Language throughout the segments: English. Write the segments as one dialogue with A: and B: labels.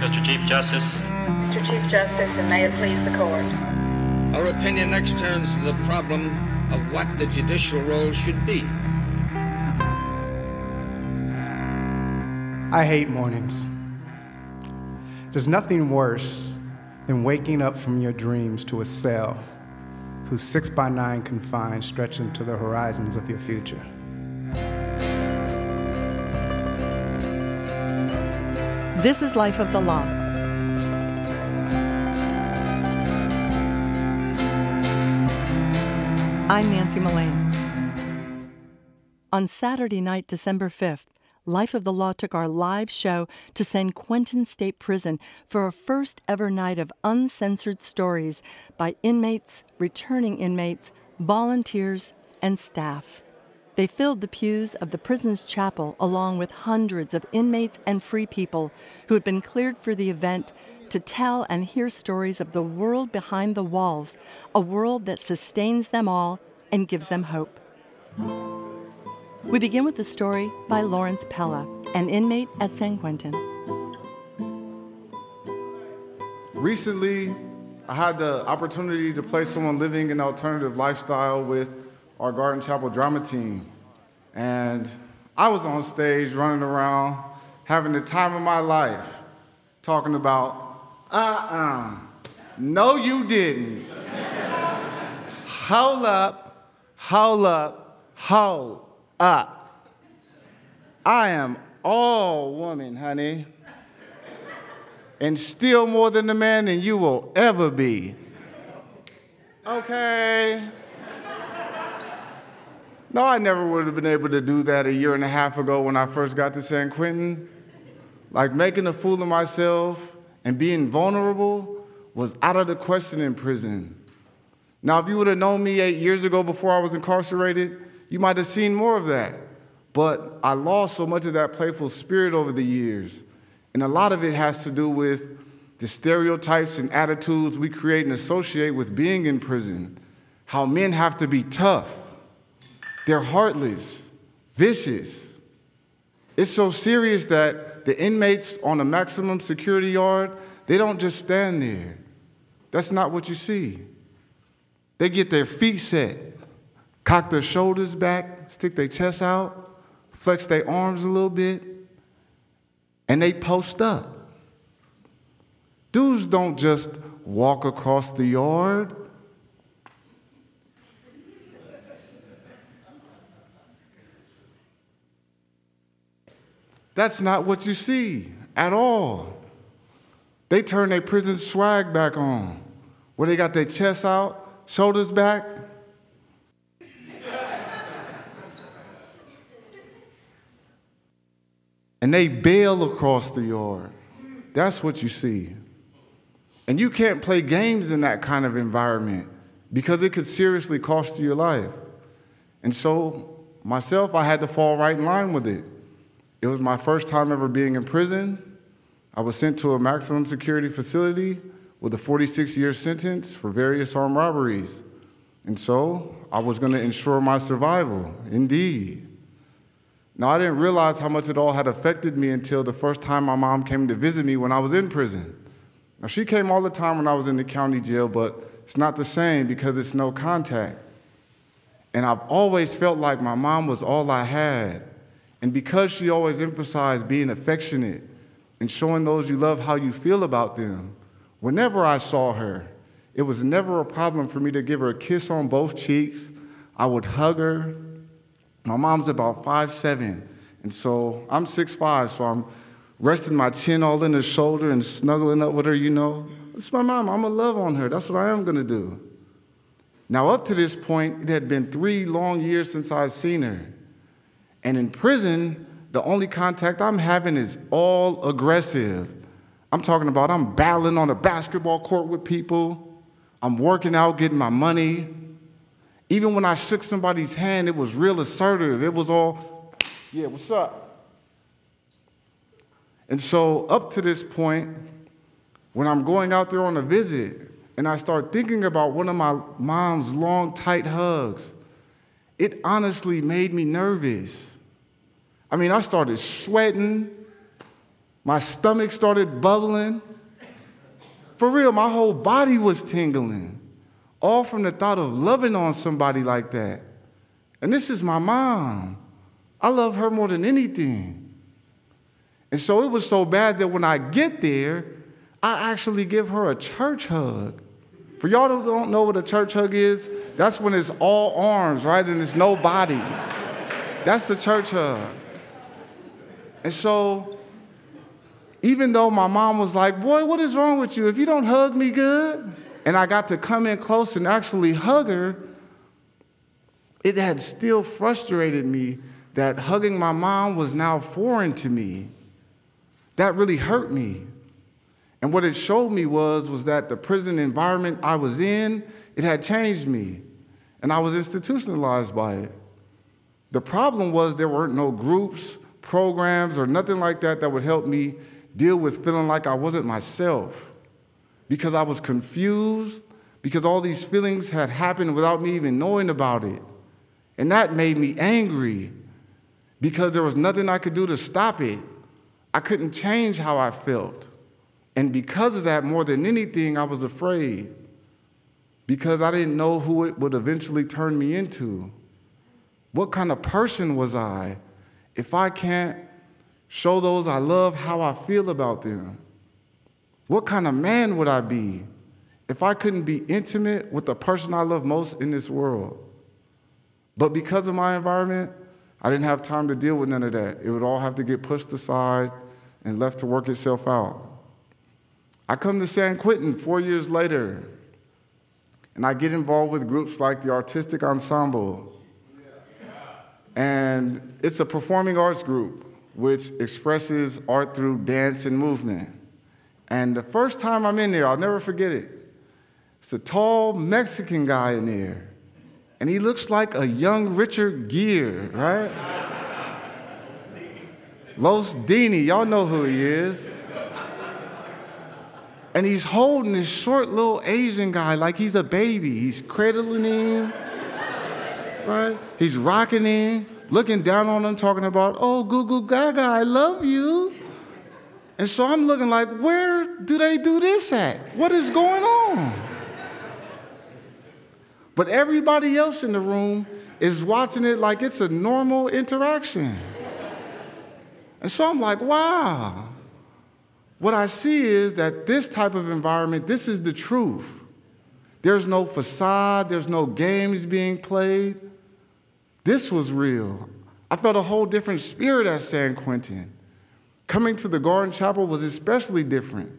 A: Mr. Chief Justice.
B: Mr. Chief Justice, and may it please the court.
C: Our opinion next turns to the problem of what the judicial role should be.
D: I hate mornings. There's nothing worse than waking up from your dreams to a cell whose six by nine confines stretch into the horizons of your future.
E: This is Life of the Law. I'm Nancy Mullane. On Saturday night, December 5th, Life of the Law took our live show to San Quentin State Prison for a first ever night of uncensored stories by inmates, returning inmates, volunteers, and staff. They filled the pews of the prison's chapel along with hundreds of inmates and free people who had been cleared for the event to tell and hear stories of the world behind the walls, a world that sustains them all and gives them hope. We begin with the story by Lawrence Pella, an inmate at San Quentin.
F: Recently, I had the opportunity to play someone living an alternative lifestyle with our Garden Chapel drama team. And I was on stage running around, having the time of my life, talking about, uh uh-uh, uh, no, you didn't. hold up, hold up, hold up. I am all woman, honey, and still more than the man than you will ever be. Okay. No, I never would have been able to do that a year and a half ago when I first got to San Quentin. Like making a fool of myself and being vulnerable was out of the question in prison. Now, if you would have known me eight years ago before I was incarcerated, you might have seen more of that. But I lost so much of that playful spirit over the years. And a lot of it has to do with the stereotypes and attitudes we create and associate with being in prison. How men have to be tough they're heartless, vicious. It's so serious that the inmates on the maximum security yard, they don't just stand there. That's not what you see. They get their feet set, cock their shoulders back, stick their chest out, flex their arms a little bit, and they post up. Dudes don't just walk across the yard. That's not what you see at all. They turn their prison swag back on, where they got their chest out, shoulders back. and they bail across the yard. That's what you see. And you can't play games in that kind of environment because it could seriously cost you your life. And so, myself, I had to fall right in line with it. It was my first time ever being in prison. I was sent to a maximum security facility with a 46 year sentence for various armed robberies. And so I was going to ensure my survival, indeed. Now, I didn't realize how much it all had affected me until the first time my mom came to visit me when I was in prison. Now, she came all the time when I was in the county jail, but it's not the same because it's no contact. And I've always felt like my mom was all I had. And because she always emphasized being affectionate and showing those you love how you feel about them, whenever I saw her, it was never a problem for me to give her a kiss on both cheeks. I would hug her. My mom's about five seven, and so I'm six five, so I'm resting my chin all in her shoulder and snuggling up with her, you know. It's my mom. I'm gonna love on her. That's what I am gonna do. Now, up to this point, it had been three long years since I'd seen her. And in prison, the only contact I'm having is all aggressive. I'm talking about I'm battling on a basketball court with people. I'm working out, getting my money. Even when I shook somebody's hand, it was real assertive. It was all, yeah, what's up? And so, up to this point, when I'm going out there on a visit and I start thinking about one of my mom's long, tight hugs, it honestly made me nervous. I mean, I started sweating. My stomach started bubbling. For real, my whole body was tingling, all from the thought of loving on somebody like that. And this is my mom. I love her more than anything. And so it was so bad that when I get there, I actually give her a church hug. For y'all who don't know what a church hug is, that's when it's all arms, right? And it's no body. That's the church hug. And so, even though my mom was like, Boy, what is wrong with you? If you don't hug me good, and I got to come in close and actually hug her, it had still frustrated me that hugging my mom was now foreign to me. That really hurt me. And what it showed me was, was that the prison environment I was in, it had changed me. And I was institutionalized by it. The problem was there weren't no groups, programs, or nothing like that that would help me deal with feeling like I wasn't myself. Because I was confused, because all these feelings had happened without me even knowing about it. And that made me angry because there was nothing I could do to stop it. I couldn't change how I felt. And because of that, more than anything, I was afraid because I didn't know who it would eventually turn me into. What kind of person was I if I can't show those I love how I feel about them? What kind of man would I be if I couldn't be intimate with the person I love most in this world? But because of my environment, I didn't have time to deal with none of that. It would all have to get pushed aside and left to work itself out. I come to San Quentin four years later, and I get involved with groups like the Artistic Ensemble. And it's a performing arts group which expresses art through dance and movement. And the first time I'm in there, I'll never forget it. It's a tall Mexican guy in there and he looks like a young Richard Gere, right? Los Dini, y'all know who he is. And he's holding this short little Asian guy like he's a baby. He's cradling him, right? He's rocking him, looking down on him, talking about, oh, goo goo gaga, I love you. And so I'm looking like, where do they do this at? What is going on? But everybody else in the room is watching it like it's a normal interaction. And so I'm like, wow. What I see is that this type of environment, this is the truth. There's no facade, there's no games being played. This was real. I felt a whole different spirit at San Quentin. Coming to the Garden Chapel was especially different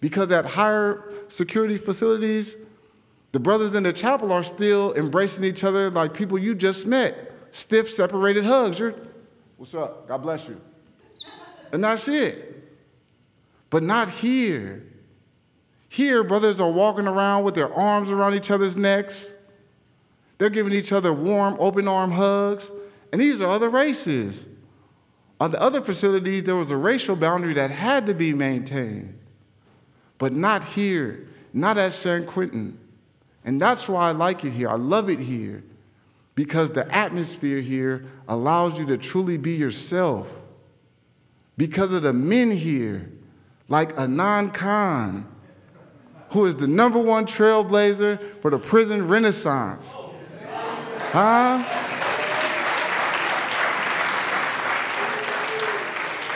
F: because at higher security facilities, the brothers in the chapel are still embracing each other like people you just met. Stiff, separated hugs. You're, what's up? God bless you. And that's it. But not here. Here, brothers are walking around with their arms around each other's necks. They're giving each other warm, open arm hugs. And these are other races. On the other facilities, there was a racial boundary that had to be maintained. But not here, not at San Quentin. And that's why I like it here. I love it here because the atmosphere here allows you to truly be yourself. Because of the men here, like Adnan Khan, who is the number one trailblazer for the prison renaissance. Huh?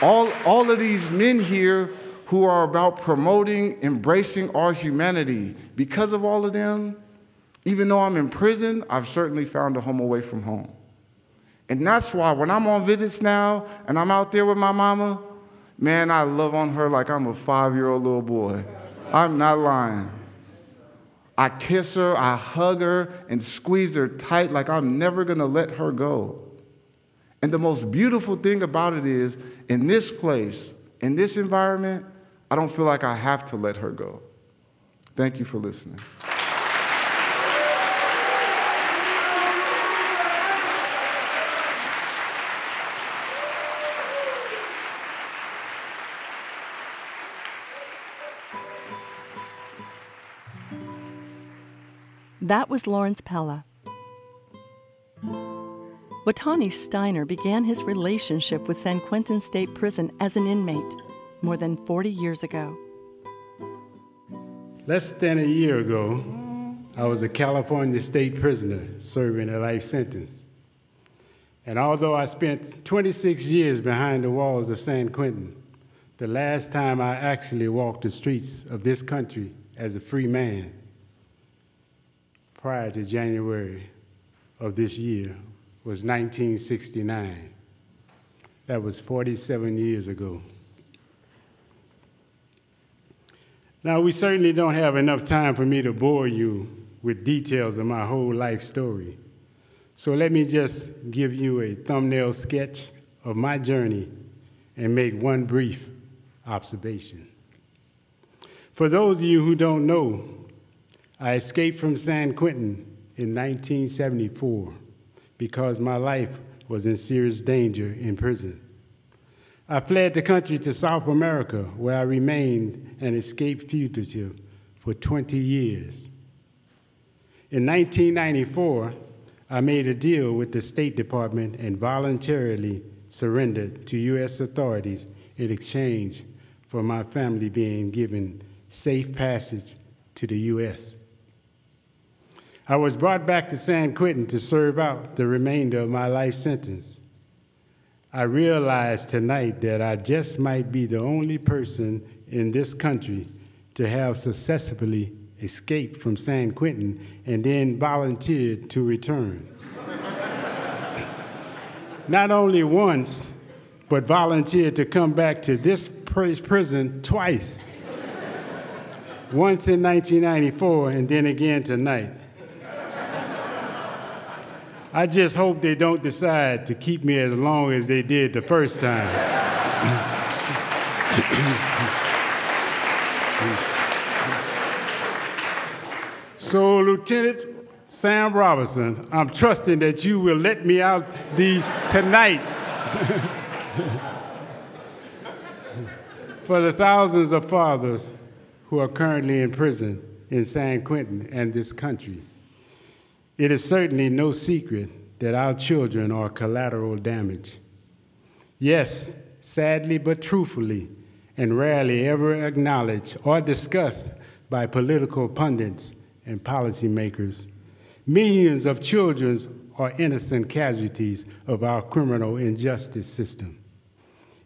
F: All, all of these men here who are about promoting, embracing our humanity. Because of all of them, even though I'm in prison, I've certainly found a home away from home. And that's why when I'm on visits now and I'm out there with my mama, man, I love on her like I'm a five year old little boy. I'm not lying. I kiss her, I hug her, and squeeze her tight like I'm never gonna let her go. And the most beautiful thing about it is, in this place, in this environment, I don't feel like I have to let her go. Thank you for listening.
E: That was Lawrence Pella. Watani Stiner began his relationship with San Quentin State Prison as an inmate. more than 40 years ago.
A: Less than a year ago, I was a California state prisoner serving a life sentence. And although I spent 26 years behind the walls of San Quentin, the last time I actually walked the streets of this country as a free man, prior to January of this year, was 1969. That was 47 years ago. Now, we certainly don't have enough time for me to bore you with details of my whole life story. So let me just give you a thumbnail sketch of my journey and make one brief observation. For those of you who don't know, I escaped from San Quentin in 1974 because my life was in serious danger in prison. I fled the country to South America, where I remained an escaped fugitive for 20 years. In 1994, I made a deal with the State Department and voluntarily surrendered to U.S. authorities in exchange for my family being given safe passage to the U.S. I was brought back to San Quentin to serve out the remainder of my life sentence. I realized tonight that I just might be the only person in this country to have successfully escaped from San Quentin and then volunteered to return. Not only once, but volunteered to come back to this prison twice. Once in 1994 and then again tonight. I just hope they don't decide to keep me as long as they did the first time. so, Lieutenant Sam Robinson, I'm trusting that you will let me out these tonight. For the thousands of fathers who are currently in prison in San Quentin and this country. It is certainly no secret that our children are collateral damage. Yes, sadly but truthfully, and rarely ever acknowledged or discussed by political pundits and policymakers, millions of children are innocent casualties of our criminal injustice system.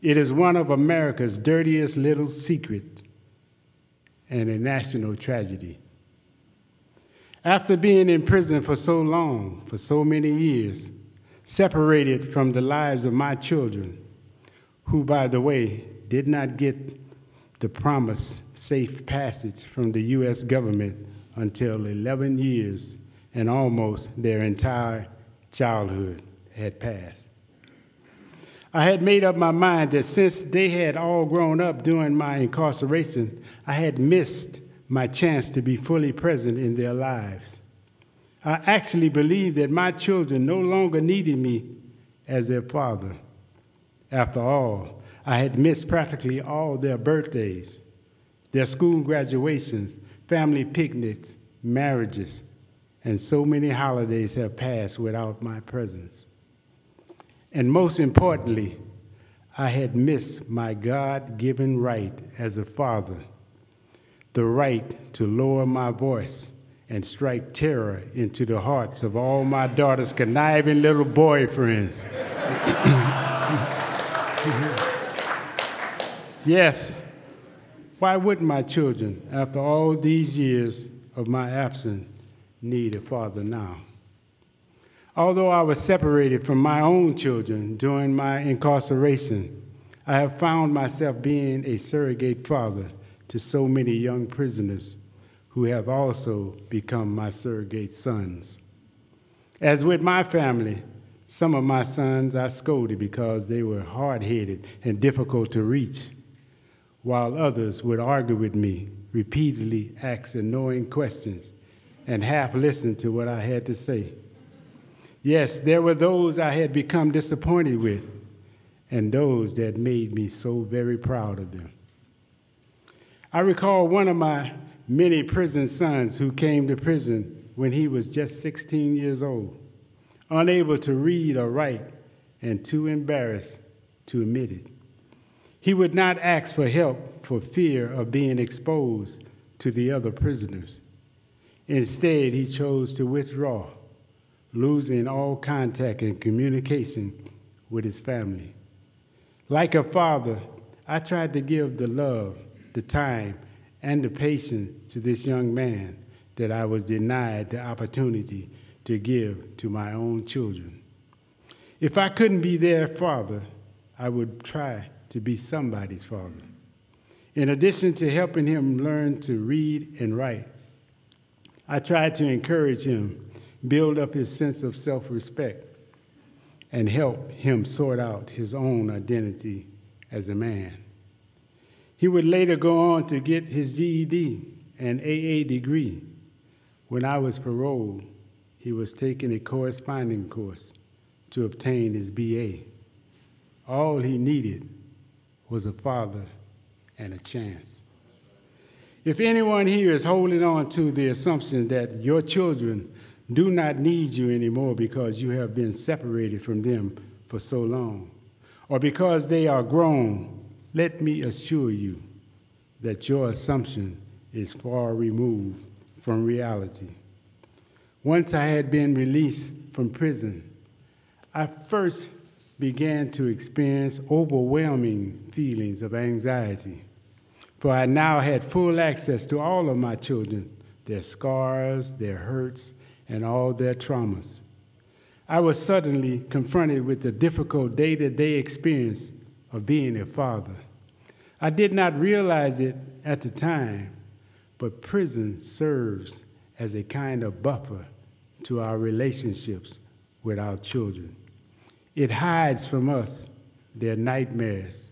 A: It is one of America's dirtiest little secrets and a national tragedy. After being in prison for so long, for so many years, separated from the lives of my children, who, by the way, did not get the promised safe passage from the U.S. government until 11 years and almost their entire childhood had passed. I had made up my mind that since they had all grown up during my incarceration, I had missed my chance to be fully present in their lives. I actually believed that my children no longer needed me as their father. After all, I had missed practically all their birthdays, their school graduations, family picnics, marriages, and so many holidays have passed without my presence. And most importantly, I had missed my God given right as a father the right to lower my voice and strike terror into the hearts of all my daughter's conniving little boyfriends. yes, why wouldn't my children, after all these years of my absence, need a father now? Although I was separated from my own children during my incarceration, I have found myself being a surrogate father to so many young prisoners who have also become my surrogate sons. As with my family, some of my sons I scolded because they were hard headed and difficult to reach, while others would argue with me, repeatedly ask annoying questions, and half listen to what I had to say. Yes, there were those I had become disappointed with, and those that made me so very proud of them. I recall one of my many prison sons who came to prison when he was just 16 years old, unable to read or write, and too embarrassed to admit it. He would not ask for help for fear of being exposed to the other prisoners. Instead, he chose to withdraw, losing all contact and communication with his family. Like a father, I tried to give the love, the time, and the patience to this young man that I was denied the opportunity to give to my own children. If I couldn't be their father, I would try to be somebody's father. In addition to helping him learn to read and write, I tried to encourage him, build up his sense of self respect, and help him sort out his own identity as a man. He would later go on to get his GED and AA degree. When I was paroled, he was taking a corresponding course to obtain his BA. All he needed was a father and a chance. If anyone here is holding on to the assumption that your children do not need you anymore because you have been separated from them for so long, or because they are grown, let me assure you that your assumption is far removed from reality. Once I had been released from prison, I first began to experience overwhelming feelings of anxiety, for I now had full access to all of my children, their scars, their hurts, and all their traumas. I was suddenly confronted with the difficult day to day experience of being a father. I did not realize it at the time, but prison serves as a kind of buffer to our relationships with our children. It hides from us their nightmares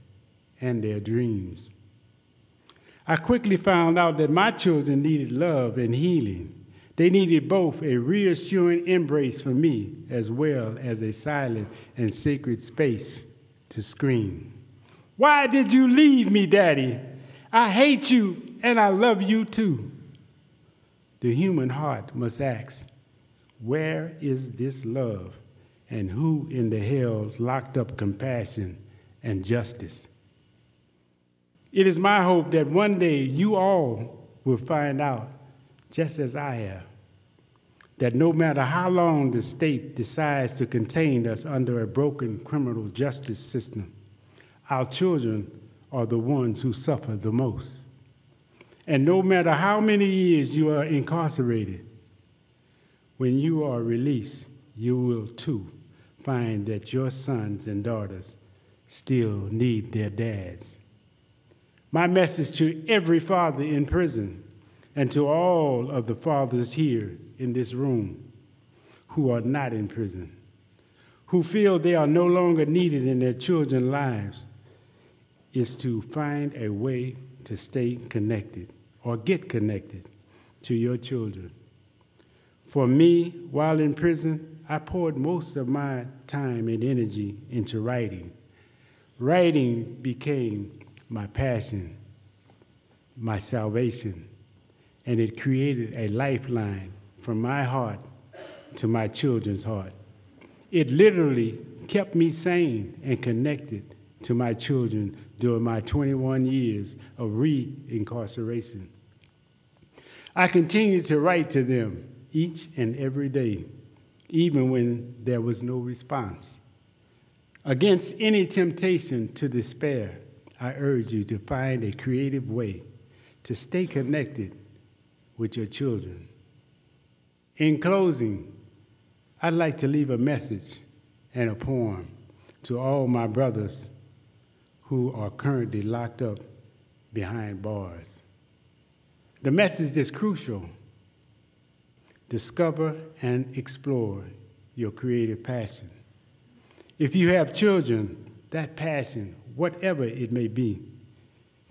A: and their dreams. I quickly found out that my children needed love and healing. They needed both a reassuring embrace from me as well as a silent and sacred space to scream. Why did you leave me, Daddy? I hate you and I love you too. The human heart must ask, Where is this love? And who in the hell locked up compassion and justice? It is my hope that one day you all will find out, just as I have, that no matter how long the state decides to contain us under a broken criminal justice system, our children are the ones who suffer the most. And no matter how many years you are incarcerated, when you are released, you will too find that your sons and daughters still need their dads. My message to every father in prison and to all of the fathers here in this room who are not in prison, who feel they are no longer needed in their children's lives, is to find a way to stay connected or get connected to your children. For me, while in prison, I poured most of my time and energy into writing. Writing became my passion, my salvation, and it created a lifeline from my heart to my children's heart. It literally kept me sane and connected to my children during my 21 years of re incarceration. I continued to write to them each and every day, even when there was no response. Against any temptation to despair, I urge you to find a creative way to stay connected with your children. In closing, I'd like to leave a message and a poem to all my brothers who are currently locked up behind bars. The message is crucial. Discover and explore your creative passion. If you have children, that passion, whatever it may be,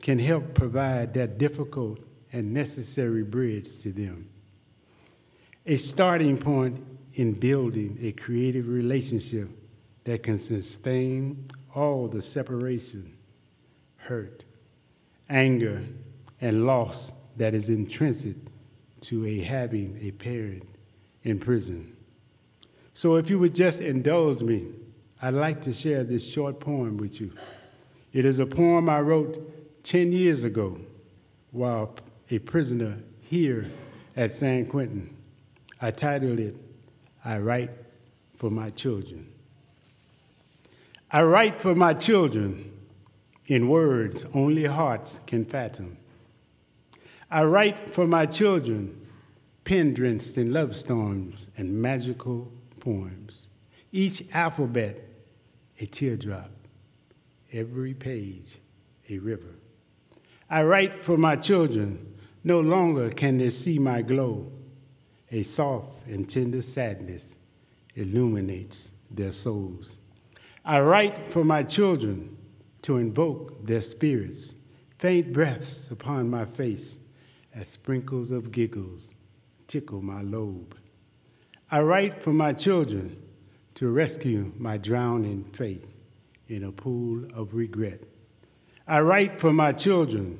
A: can help provide that difficult and necessary bridge to them. A starting point in building a creative relationship that can sustain all the separation, hurt, anger, and loss that is intrinsic to a having a parent in prison. So if you would just indulge me, I'd like to share this short poem with you. It is a poem I wrote 10 years ago while a prisoner here at San Quentin. I titled it, I Write for My Children. I write for my children in words only hearts can fathom. I write for my children, pen drenched in love storms and magical poems. Each alphabet, a teardrop, every page, a river. I write for my children, no longer can they see my glow. A soft and tender sadness illuminates their souls. I write for my children to invoke their spirits, faint breaths upon my face as sprinkles of giggles tickle my lobe. I write for my children to rescue my drowning faith in a pool of regret. I write for my children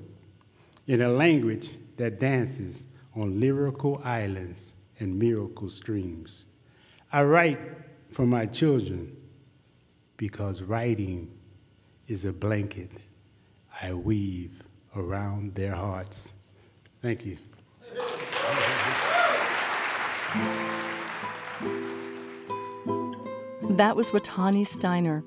A: in a language that dances on lyrical islands and miracle streams. I write for my children because writing is a blanket I weave around their hearts. Thank you.
E: That was Watani Stiner.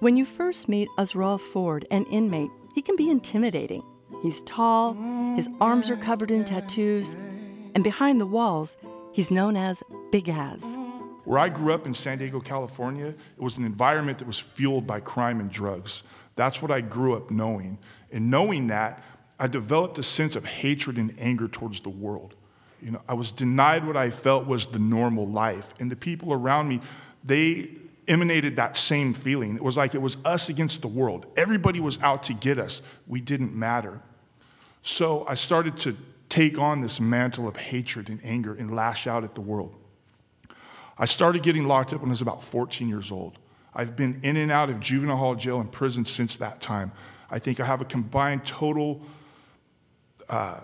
E: When you first meet Azrael Ford, an inmate, he can be intimidating. He's tall, his arms are covered in tattoos, and behind the walls, he's known as Big Az.
G: Where I grew up in San Diego, California, it was an environment that was fueled by crime and drugs. That's what I grew up knowing. And knowing that, I developed a sense of hatred and anger towards the world. You know, I was denied what I felt was the normal life. And the people around me, they emanated that same feeling. It was like it was us against the world. Everybody was out to get us. We didn't matter. So I started to take on this mantle of hatred and anger and lash out at the world. I started getting locked up when I was about 14 years old. I've been in and out of juvenile hall, jail, and prison since that time. I think I have a combined total uh,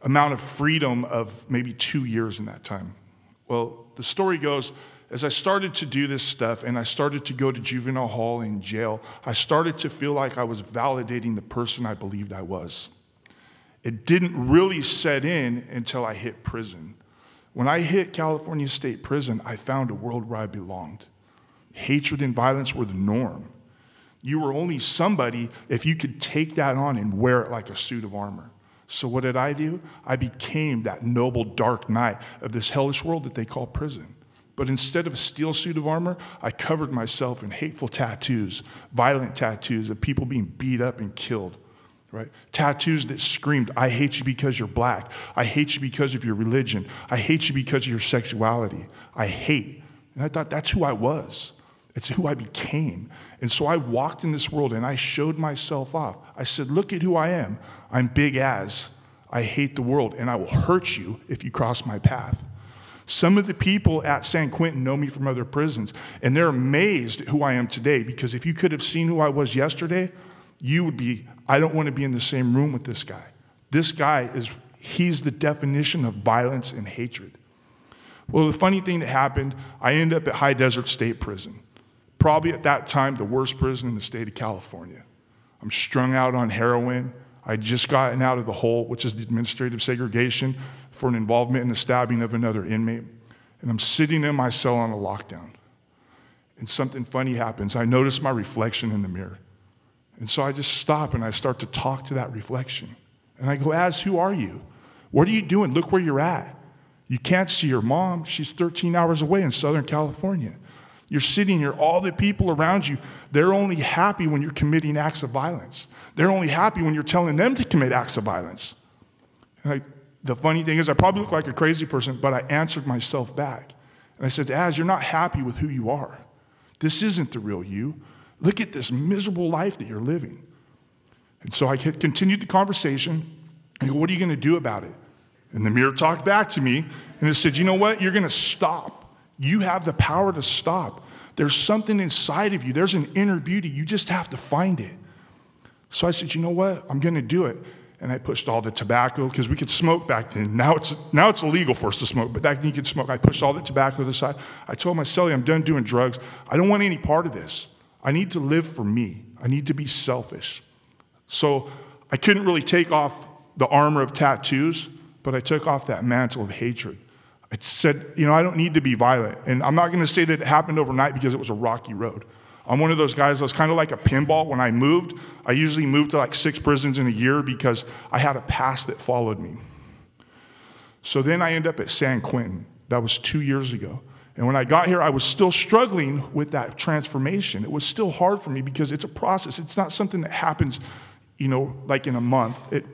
G: amount of freedom of maybe two years in that time. Well, the story goes as I started to do this stuff and I started to go to juvenile hall and jail, I started to feel like I was validating the person I believed I was. It didn't really set in until I hit prison. When I hit California State Prison, I found a world where I belonged. Hatred and violence were the norm. You were only somebody if you could take that on and wear it like a suit of armor. So, what did I do? I became that noble dark knight of this hellish world that they call prison. But instead of a steel suit of armor, I covered myself in hateful tattoos, violent tattoos of people being beat up and killed right? Tattoos that screamed, I hate you because you're black. I hate you because of your religion. I hate you because of your sexuality. I hate. And I thought that's who I was. It's who I became. And so I walked in this world and I showed myself off. I said, Look at who I am. I'm Big Az. I hate the world and I will hurt you if you cross my path. Some of the people at San Quentin know me from other prisons, and they're amazed at who I am today because if you could have seen who I was yesterday, you would be, I don't want to be in the same room with this guy. This guy is, he's the definition of violence and hatred. Well, the funny thing that happened, I ended up at High Desert State Prison. Probably at that time, the worst prison in the state of California. I'm strung out on heroin. I'd just gotten out of the hole, which is the administrative segregation for an involvement in the stabbing of another inmate. And I'm sitting in my cell on a lockdown. And something funny happens. I notice my reflection in the mirror. And so I just stop and I start to talk to that reflection. And I go, Az, who are you? What are you doing? Look where you're at. You can't see your mom. She's 13 hours away in Southern California. You're sitting here, all the people around you, they're only happy when you're committing acts of violence. They're only happy when you're telling them to commit acts of violence. I, the funny thing is, I probably look like a crazy person, but I answered myself back. And I said, Az, you're not happy with who you are. This isn't the real you. Look at this miserable life that you're living. And so I continued the conversation. I go, What are you going to do about it? And the mirror talked back to me and it said, You know what? You're going to stop. You have the power to stop. There's something inside of you, there's an inner beauty. You just have to find it. So I said, You know what? I'm going to do it. And I pushed all the tobacco because we could smoke back then. Now it's, now it's illegal for us to smoke, but back then you could smoke. I pushed all the tobacco to the side. I told my cellie, I'm done doing drugs. I don't want any part of this. I need to live for me. I need to be selfish. So I couldn't really take off the armor of tattoos, but I took off that mantle of hatred. I said, you know, I don't need to be violent. And I'm not going to say that it happened overnight because it was a rocky road. I'm one of those guys that was kind of like a pinball when I moved. I usually moved to like six prisons in a year because I had a past that followed me. So then I end up at San Quentin. That was two years ago. And when I got here, I was still struggling with that transformation. It was still hard for me because it's a process. It's not something that happens, you know, like in a month. It,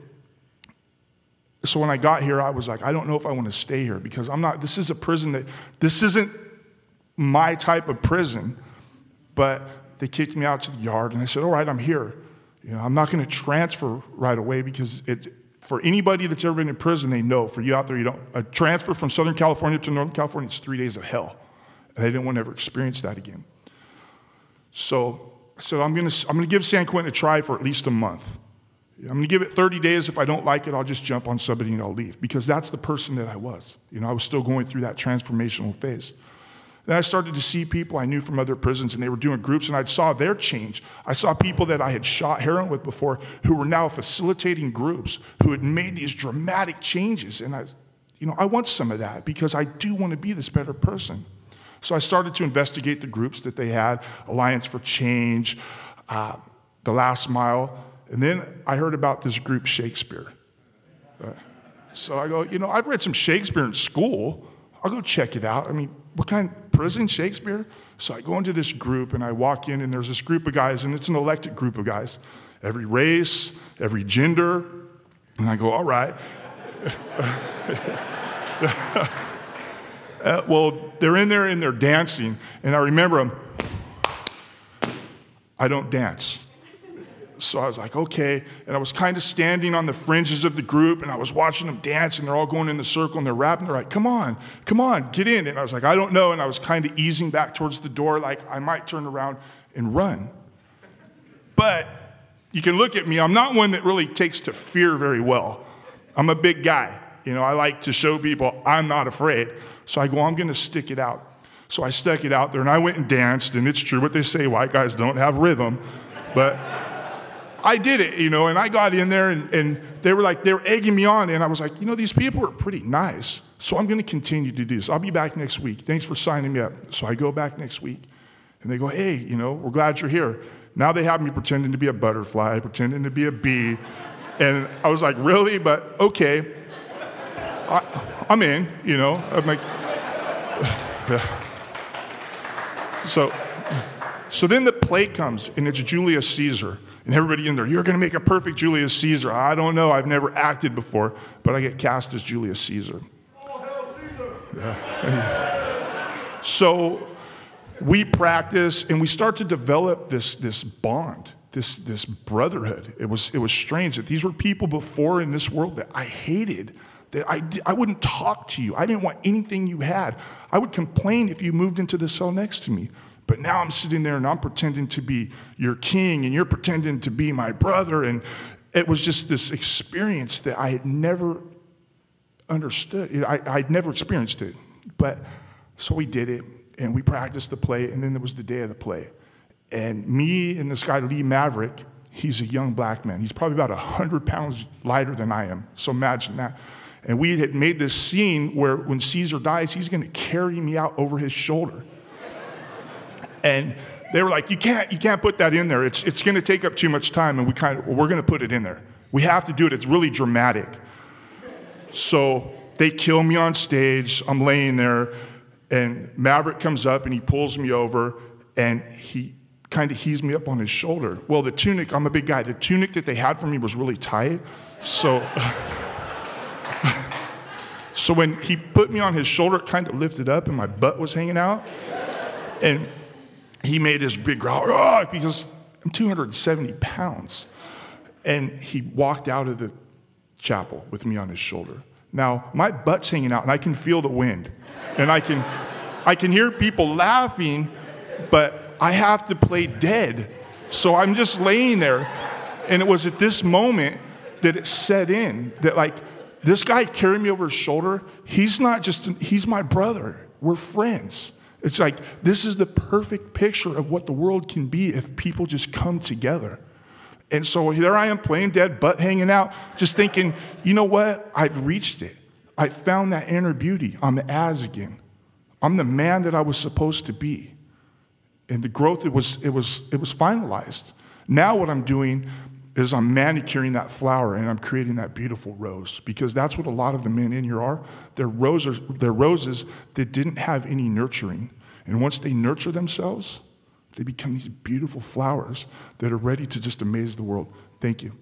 G: so when I got here, I was like, I don't know if I want to stay here because I'm not, this is a prison that, this isn't my type of prison. But they kicked me out to the yard and I said, all right, I'm here. You know, I'm not going to transfer right away because it, for anybody that's ever been in prison, they know. For you out there, you don't. A transfer from Southern California to Northern California is three days of hell, and I didn't want to ever experience that again. So I said, I'm going to I'm going to give San Quentin a try for at least a month. I'm going to give it 30 days. If I don't like it, I'll just jump on somebody and I'll leave because that's the person that I was. You know, I was still going through that transformational phase. Then I started to see people I knew from other prisons, and they were doing groups, and I saw their change. I saw people that I had shot heroin with before who were now facilitating groups, who had made these dramatic changes. And I, you know, I want some of that because I do want to be this better person. So I started to investigate the groups that they had Alliance for Change, uh, The Last Mile, and then I heard about this group, Shakespeare. Uh, so I go, you know, I've read some Shakespeare in school. I'll go check it out. I mean, what kind prison, Shakespeare? So I go into this group and I walk in, and there's this group of guys, and it's an elected group of guys. Every race, every gender. And I go, all right. uh, well, they're in there and they're dancing, and I remember them. I don't dance. So I was like, okay. And I was kind of standing on the fringes of the group and I was watching them dance and they're all going in the circle and they're rapping. They're like, come on, come on, get in. And I was like, I don't know. And I was kind of easing back towards the door, like I might turn around and run. But you can look at me, I'm not one that really takes to fear very well. I'm a big guy. You know, I like to show people I'm not afraid. So I go, I'm going to stick it out. So I stuck it out there and I went and danced. And it's true what they say white guys don't have rhythm. But I did it, you know, and I got in there and, and they were like, they were egging me on. And I was like, you know, these people are pretty nice. So I'm going to continue to do this. I'll be back next week. Thanks for signing me up. So I go back next week and they go, hey, you know, we're glad you're here. Now they have me pretending to be a butterfly, pretending to be a bee. And I was like, really? But okay. I, am in, you know. I'm like, so, so then the play comes and it's Julius Caesar. And everybody in there, you're going to make a perfect Julius Caesar. I don't know. I've never acted before, but I get cast as Julius Caesar. Yeah. so we practice and we start to develop this, this bond, this, this brotherhood. It was, it was strange that these were people before in this world that I hated, that I, I wouldn't talk to you. I didn't want anything you had. I would complain if you moved into the cell next to me. But now I'm sitting there and I'm pretending to be your king and you're pretending to be my brother. And it was just this experience that I had never understood. I, I'd never experienced it. But so we did it and we practiced the play. And then there was the day of the play. And me and this guy, Lee Maverick, he's a young black man. He's probably about 100 pounds lighter than I am. So imagine that. And we had made this scene where when Caesar dies, he's going to carry me out over his shoulder. And they were like, you can't, you can't put that in there. It's, it's going to take up too much time. And we kind of, we're going to put it in there. We have to do it. It's really dramatic. So they kill me on stage. I'm laying there, and Maverick comes up and he pulls me over and he kind of heaves me up on his shoulder. Well, the tunic, I'm a big guy. The tunic that they had for me was really tight. So, so when he put me on his shoulder, it kind of lifted up and my butt was hanging out. And he made his big growl ah, oh, because I'm 270 pounds. And he walked out of the chapel with me on his shoulder. Now, my butt's hanging out and I can feel the wind. And I can, I can hear people laughing, but I have to play dead. So I'm just laying there. And it was at this moment that it set in that, like, this guy carrying me over his shoulder, he's not just, he's my brother. We're friends. It's like this is the perfect picture of what the world can be if people just come together. And so here I am playing dead, butt hanging out, just thinking, you know what? I've reached it. I found that inner beauty. I'm the as again. I'm the man that I was supposed to be. And the growth, it was, it was, it was finalized. Now what I'm doing is I'm manicuring that flower and I'm creating that beautiful rose because that's what a lot of the men in here are. They're roses, they're roses that didn't have any nurturing. And once they nurture themselves, they become these beautiful flowers that are ready to just amaze the world. Thank you.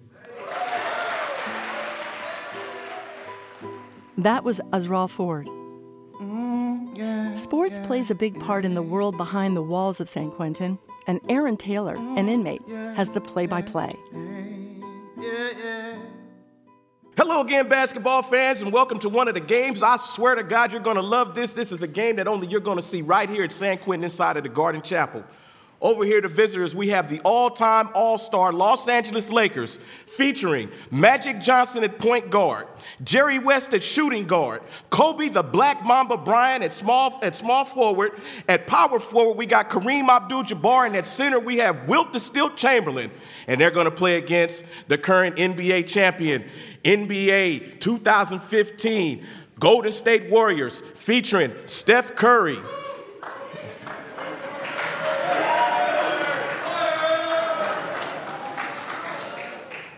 E: That was Azrael Ford. Mm, Sports plays a big part in the world behind the walls of San Quentin, and Aaron Taylor, an inmate, has the play by play.
H: Hello again, basketball fans, and welcome to one of the games. I swear to God, you're going to love this. This is a game that only you're going to see right here at San Quentin inside of the Garden Chapel. Over here, the visitors, we have the all time All Star Los Angeles Lakers featuring Magic Johnson at point guard, Jerry West at shooting guard, Kobe the Black Mamba Bryant at small, at small forward. At power forward, we got Kareem Abdul Jabbar, and at center, we have Wilt the Stilt Chamberlain. And they're going to play against the current NBA champion, NBA 2015 Golden State Warriors, featuring Steph Curry.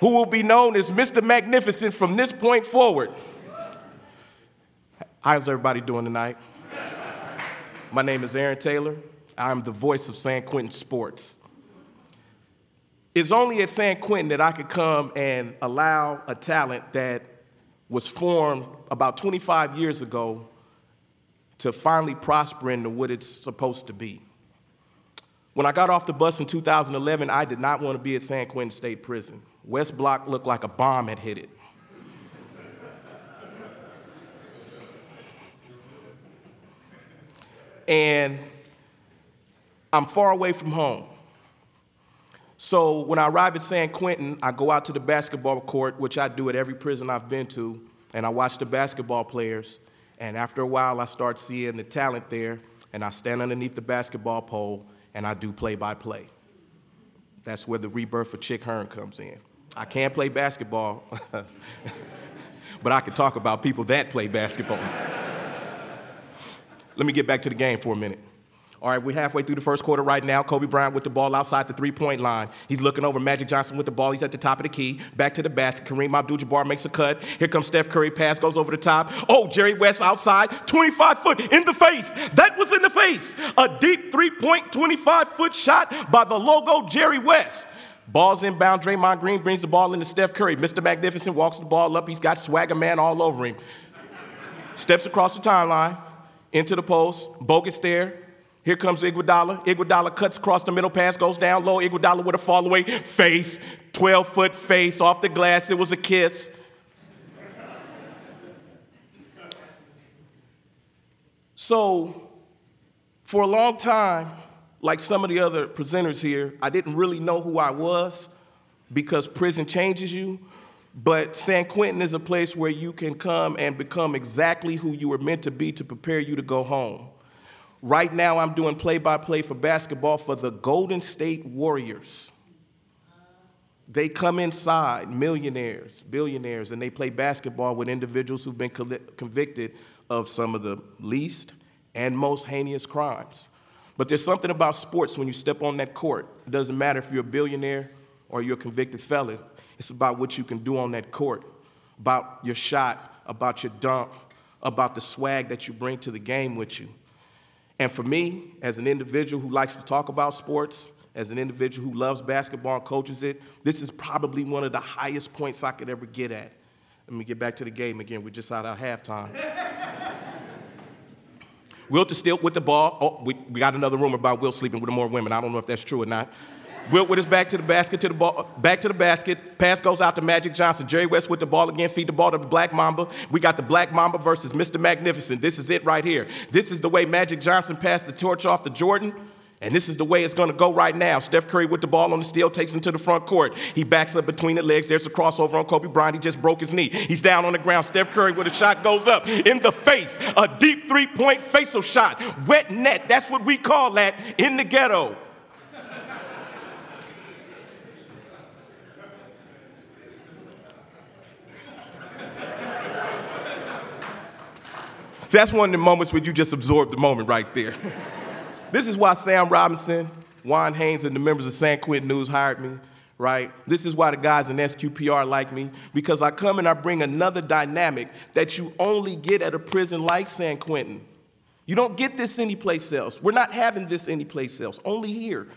H: Who will be known as Mr. Magnificent from this point forward. How's everybody doing tonight? My name is Aaron Taylor. I'm the voice of San Quentin Sports. It's only at San Quentin that I could come and allow a talent that was formed about 25 years ago to finally prosper into what it's supposed to be. When I got off the bus in 2011, I did not want to be at San Quentin State Prison. West Block looked like a bomb had hit it. and I'm far away from home. So when I arrive at San Quentin, I go out to the basketball court, which I do at every prison I've been to, and I watch the basketball players. And after a while, I start seeing the talent there, and I stand underneath the basketball pole and I do play by play. That's where the rebirth of Chick Hearn comes in. I can't play basketball, but I can talk about people that play basketball. Let me get back to the game for a minute. All right, we're halfway through the first quarter right now. Kobe Bryant with the ball outside the three point line. He's looking over Magic Johnson with the ball. He's at the top of the key. Back to the basket. Kareem Abdul Jabbar makes a cut. Here comes Steph Curry. Pass goes over the top. Oh, Jerry West outside. 25 foot in the face. That was in the face. A deep three point, 25 foot shot by the logo Jerry West. Ball's inbound. Draymond Green brings the ball into Steph Curry. Mr. Magnificent walks the ball up. He's got swagger man all over him. Steps across the timeline into the post. Bogut there. Here comes Iguodala. Iguodala cuts across the middle, pass goes down low. Iguodala with a fall away face, 12 foot face off the glass. It was a kiss. So, for a long time, like some of the other presenters here, I didn't really know who I was because prison changes you. But San Quentin is a place where you can come and become exactly who you were meant to be to prepare you to go home. Right now, I'm doing play by play for basketball for the Golden State Warriors. They come inside, millionaires, billionaires, and they play basketball with individuals who've been convicted of some of the least and most heinous crimes. But there's something about sports when you step on that court. It doesn't matter if you're a billionaire or you're a convicted felon, it's about what you can do on that court, about your shot, about your dunk, about the swag that you bring to the game with you. And for me, as an individual who likes to talk about sports, as an individual who loves basketball and coaches it, this is probably one of the highest points I could ever get at. Let me get back to the game again. We're just out of halftime. Wilt is still with the ball. Oh, we, we got another rumor about Will sleeping with more women. I don't know if that's true or not. Wilt with his back to the basket, to the ball, back to the basket. Pass goes out to Magic Johnson. Jerry West with the ball again, feed the ball to the Black Mamba. We got the Black Mamba versus Mr. Magnificent. This is it right here. This is the way Magic Johnson passed the torch off to Jordan, And this is the way it's going to go right now. Steph Curry with the ball on the steal takes him to the front court. He backs up between the legs. There's a crossover on Kobe Bryant. He just broke his knee. He's down on the ground. Steph Curry with a shot goes up in the face. A deep three point facial shot. Wet net. That's what we call that in the ghetto. That's one of the moments where you just absorb the moment right there. This is why Sam Robinson, Juan Haines, and the members of San Quentin News hired me, right? This is why the guys in SQPR like me, because I come and I bring another dynamic that you only get at a prison like San Quentin. You don't get this anyplace else. We're not having this anyplace else, only here.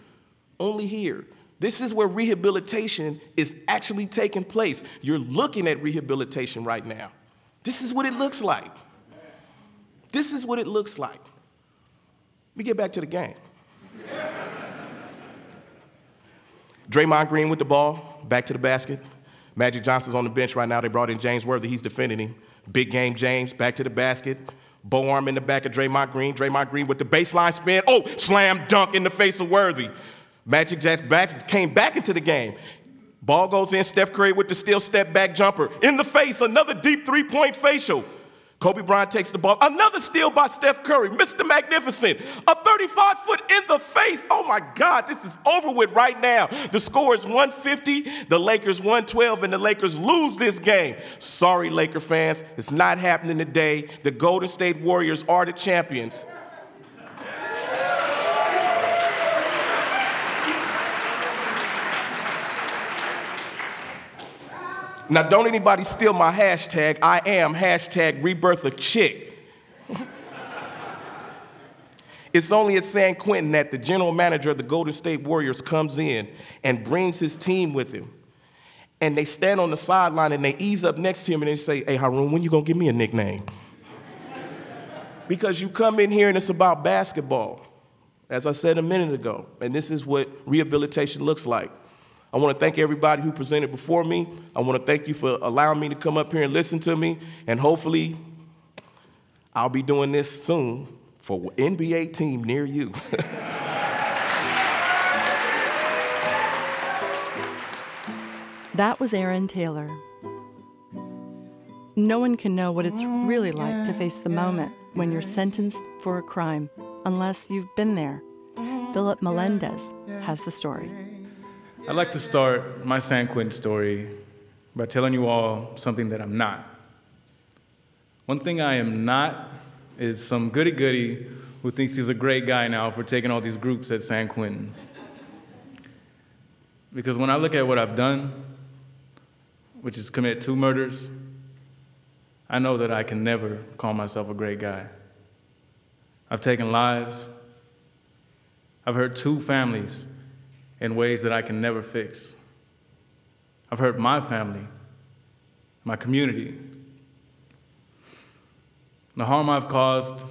H: Only here. This is where rehabilitation is actually taking place. You're looking at rehabilitation right now. This is what it looks like. This is what it looks like. Let me get back to the game. Draymond Green with the ball, back to the basket. Magic Johnson's on the bench right now. They brought in James Worthy. He's defending him. Big game James, back to the basket. Bow arm in the back of Draymond Green. Draymond Green with the baseline spin. Oh, slam dunk in the face of Worthy. Magic Jackson back, came back into the game. Ball goes in. Steph Curry with the steel step back jumper. In the face, another deep three point facial. Kobe Bryant takes the ball. Another steal by Steph Curry, Mr. Magnificent. A 35 foot in the face. Oh my God, this is over with right now. The score is 150, the Lakers 112, and the Lakers lose this game. Sorry, Laker fans, it's not happening today. The Golden State Warriors are the champions. Now, don't anybody steal my hashtag. I am hashtag rebirth a chick. it's only at San Quentin that the general manager of the Golden State Warriors comes in and brings his team with him. And they stand on the sideline and they ease up next to him and they say, Hey, Haroon, when you gonna give me a nickname? because you come in here and it's about basketball, as I said a minute ago. And this is what rehabilitation looks like. I want to thank everybody who presented before me. I want to thank you for allowing me to come up here and listen to me. And hopefully, I'll be doing this soon for NBA team near you.
E: that was Aaron Taylor. No one can know what it's really like to face the moment when you're sentenced for a crime unless you've been there. Philip Melendez has the story.
I: I'd like to start my San Quentin story by telling you all something that I'm not. One thing I am not is some goody goody who thinks he's a great guy now for taking all these groups at San Quentin. Because when I look at what I've done, which is commit two murders, I know that I can never call myself a great guy. I've taken lives. I've hurt two families in ways that I can never fix. I've hurt my family, my community. The harm I've caused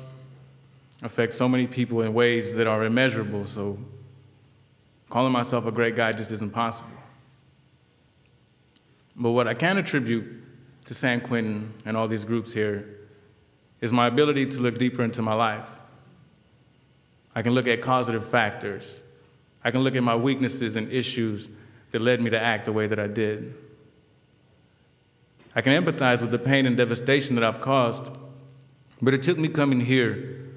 I: affects so many people in ways that are immeasurable, so calling myself a great guy just isn't possible. But what I can attribute to San Quentin and all these groups here is my ability to look deeper into my life. I can look at causative factors I can look at my weaknesses and issues that led me to act the way that I did. I can empathize with the pain and devastation that I've caused, but it took me coming here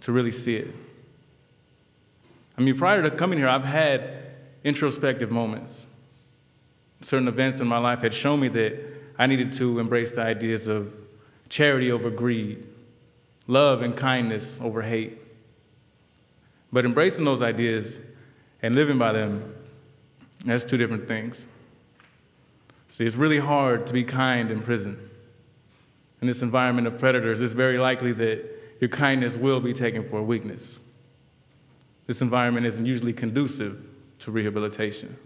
I: to really see it. I mean, prior to coming here, I've had introspective moments. Certain events in my life had shown me that I needed to embrace the ideas of charity over greed, love and kindness over hate. But embracing those ideas and living by them, that's two different things. See, it's really hard to be kind in prison. In this environment of predators, it's very likely that your kindness will be taken for a weakness. This environment isn't usually conducive to rehabilitation.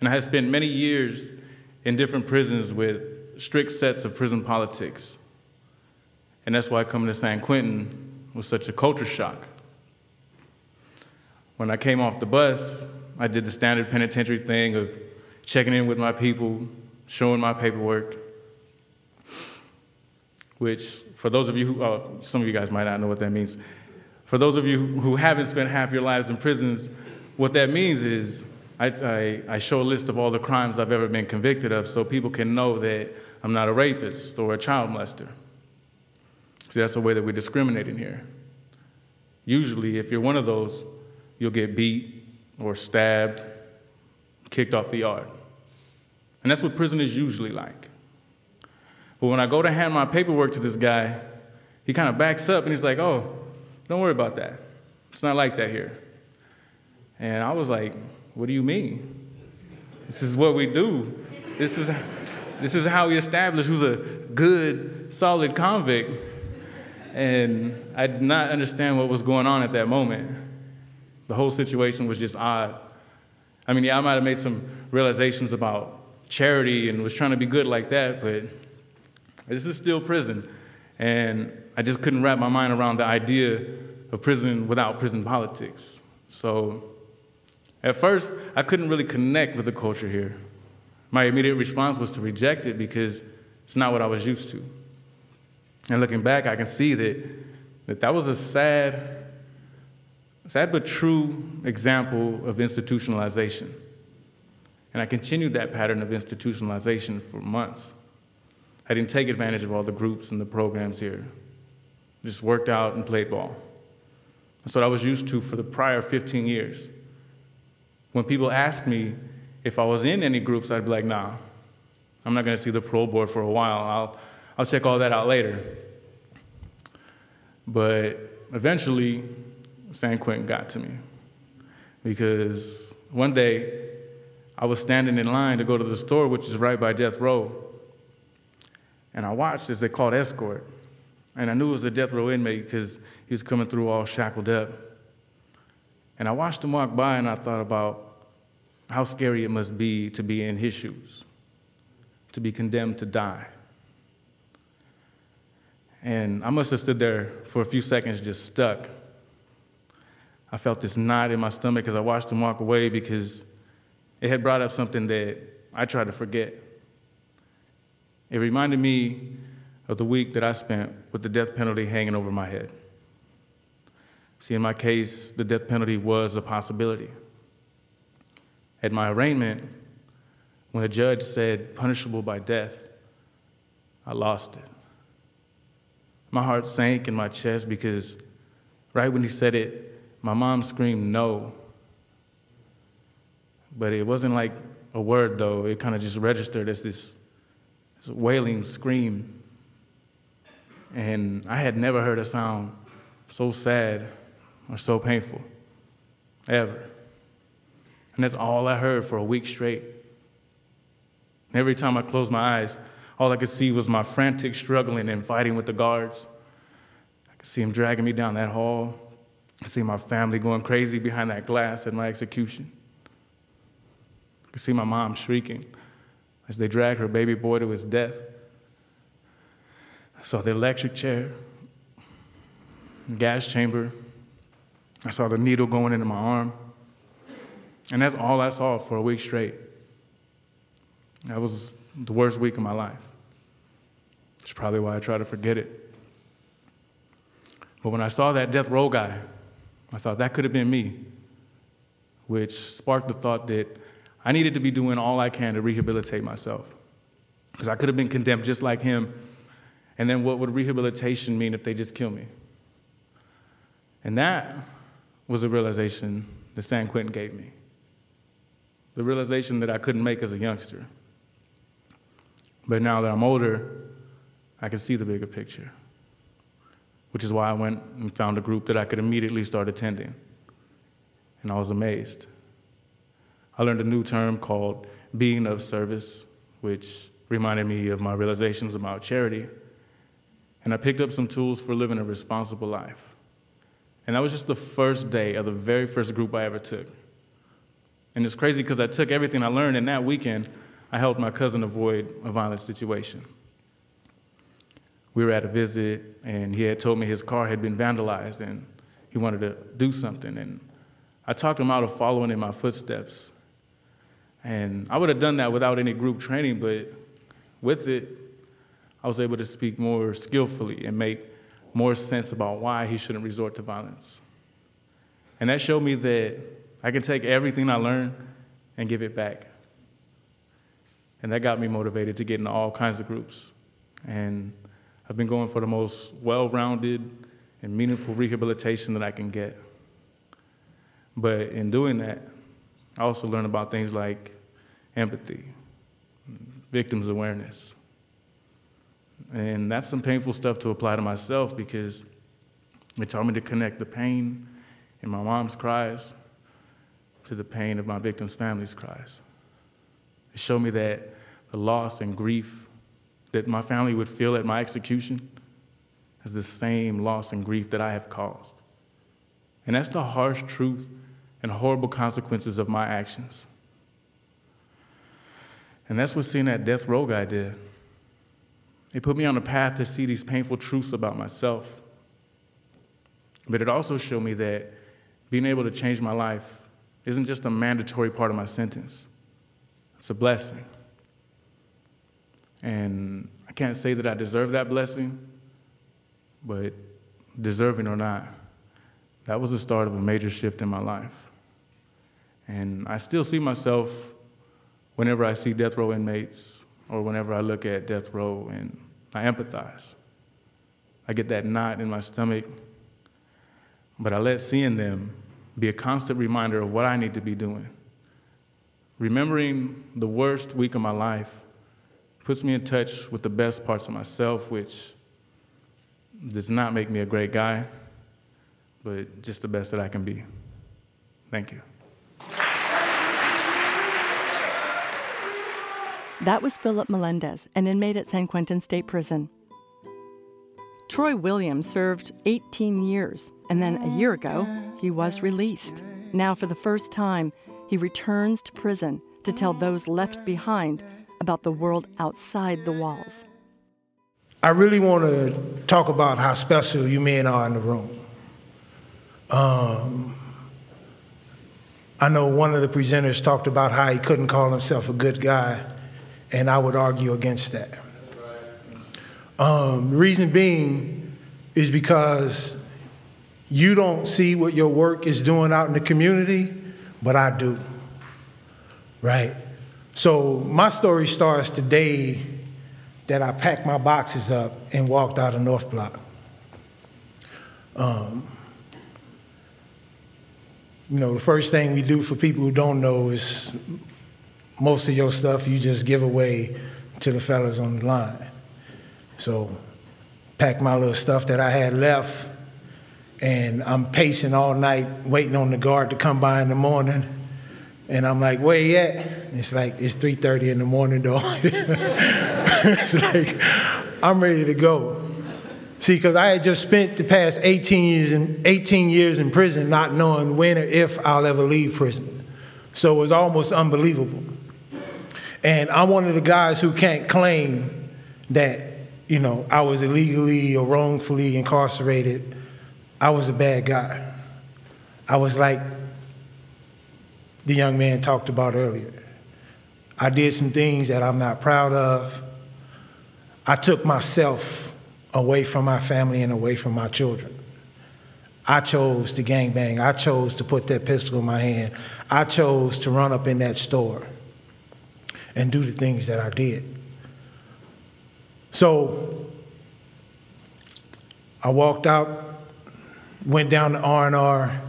I: And I have spent many years in different prisons with strict sets of prison politics. And that's why coming to San Quentin was such a culture shock. When I came off the bus, I did the standard penitentiary thing of checking in with my people, showing my paperwork, which, for those of you who, oh, some of you guys might not know what that means. For those of you who haven't spent half your lives in prisons, what that means is I, I, I show a list of all the crimes I've ever been convicted of so people can know that I'm not a rapist or a child molester. See, that's the way that we're discriminating here. Usually, if you're one of those, you'll get beat or stabbed, kicked off the yard. And that's what prison is usually like. But when I go to hand my paperwork to this guy, he kind of backs up and he's like, oh, don't worry about that. It's not like that here. And I was like, what do you mean? This is what we do. This is, this is how we establish who's a good, solid convict. And I did not understand what was going on at that moment. The whole situation was just odd. I mean, yeah, I might have made some realizations about charity and was trying to be good like that, but this is still prison. And I just couldn't wrap my mind around the idea of prison without prison politics. So at first, I couldn't really connect with the culture here. My immediate response was to reject it because it's not what I was used to. And looking back, I can see that that, that was a sad, sad but true example of institutionalization. And I continued that pattern of institutionalization for months. I didn't take advantage of all the groups and the programs here. Just worked out and played ball. That's what I was used to for the prior 15 years. When people asked me if I was in any groups, I'd be like, nah, I'm not gonna see the parole board for a while. I'll, I'll check all that out later. But eventually, San Quentin got to me because one day I was standing in line to go to the store, which is right by death row. And I watched as they called escort. And I knew it was a death row inmate because he was coming through all shackled up. And I watched him walk by and I thought about how scary it must be to be in his shoes, to be condemned to die. And I must have stood there for a few seconds just stuck. I felt this knot in my stomach as I watched him walk away because it had brought up something that I tried to forget. It reminded me of the week that I spent with the death penalty hanging over my head. See, in my case, the death penalty was a possibility. At my arraignment, when the judge said punishable by death, I lost it. My heart sank in my chest because right when he said it, my mom screamed no. But it wasn't like a word, though. It kind of just registered as this, this wailing scream. And I had never heard a sound so sad or so painful, ever. And that's all I heard for a week straight. And every time I closed my eyes, all I could see was my frantic struggling and fighting with the guards. I could see them dragging me down that hall. I see my family going crazy behind that glass at my execution. I could see my mom shrieking as they dragged her baby boy to his death. I saw the electric chair, the gas chamber. I saw the needle going into my arm. And that's all I saw for a week straight. That was the worst week of my life. It's probably why I try to forget it. But when I saw that death row guy, I thought that could have been me, which sparked the thought that I needed to be doing all I can to rehabilitate myself. Because I could have been condemned just like him. And then what would rehabilitation mean if they just kill me? And that was a realization that San Quentin gave me. The realization that I couldn't make as a youngster. But now that I'm older, I can see the bigger picture, which is why I went and found a group that I could immediately start attending. And I was amazed. I learned a new term called being of service, which reminded me of my realizations about charity. And I picked up some tools for living a responsible life. And that was just the first day of the very first group I ever took. And it's crazy because I took everything I learned, and that weekend, I helped my cousin avoid a violent situation. We were at a visit, and he had told me his car had been vandalized and he wanted to do something. And I talked him out of following in my footsteps. And I would have done that without any group training, but with it, I was able to speak more skillfully and make more sense about why he shouldn't resort to violence. And that showed me that I can take everything I learned and give it back. And that got me motivated to get into all kinds of groups. And I've been going for the most well rounded and meaningful rehabilitation that I can get. But in doing that, I also learned about things like empathy, victims awareness. And that's some painful stuff to apply to myself because it taught me to connect the pain in my mom's cries to the pain of my victims' families' cries. It showed me that the loss and grief that my family would feel at my execution is the same loss and grief that I have caused. And that's the harsh truth and horrible consequences of my actions. And that's what seeing that death row guy did. It put me on a path to see these painful truths about myself. But it also showed me that being able to change my life isn't just a mandatory part of my sentence, it's a blessing. And I can't say that I deserve that blessing, but deserving or not, that was the start of a major shift in my life. And I still see myself whenever I see death row inmates or whenever I look at death row and I empathize. I get that knot in my stomach, but I let seeing them be a constant reminder of what I need to be doing. Remembering the worst week of my life puts me in touch with the best parts of myself, which does not make me a great guy, but just the best that I can be. Thank you.
E: That was Philip Melendez, an inmate at San Quentin State Prison. Troy Williams served 18 years, and then a year ago, he was released. Now, for the first time, he returns to prison to tell those left behind about the world outside the walls.
J: I really want to talk about how special you men are in the room. Um, I know one of the presenters talked about how he couldn't call himself a good guy and I would argue against that. Um, the reason being is because you don't see what your work is doing out in the community, but I do. Right? So my story starts the day that I packed my boxes up and walked out of North Block. Um, you know, the first thing we do for people who don't know is most of your stuff you just give away to the fellas on the line. So pack my little stuff that I had left, and I'm pacing all night waiting on the guard to come by in the morning. And I'm like, where you at? It's like, it's 3.30 in the morning though. it's like, I'm ready to go. See, because I had just spent the past 18 years, in, 18 years in prison not knowing when or if I'll ever leave prison. So it was almost unbelievable. And I'm one of the guys who can't claim that, you know, I was illegally or wrongfully incarcerated. I was a bad guy. I was like the young man talked about earlier. I did some things that I'm not proud of. I took myself away from my family and away from my children. I chose to gangbang. I chose to put that pistol in my hand. I chose to run up in that store and do the things that I did. So I walked out, went down to R&R,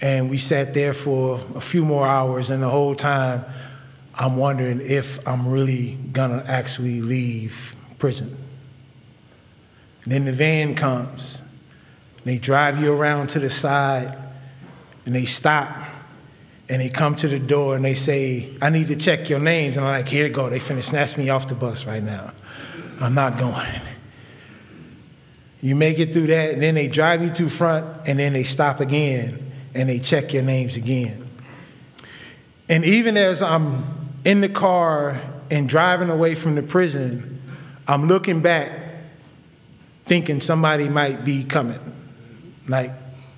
J: and we sat there for a few more hours, and the whole time I'm wondering if I'm really gonna actually leave prison. And then the van comes, they drive you around to the side, and they stop and they come to the door and they say, I need to check your names. And I'm like, here you go. They finna snatch me off the bus right now. I'm not going. You make it through that, and then they drive you to front, and then they stop again, and they check your names again. And even as I'm in the car and driving away from the prison, I'm looking back, thinking somebody might be coming. Like,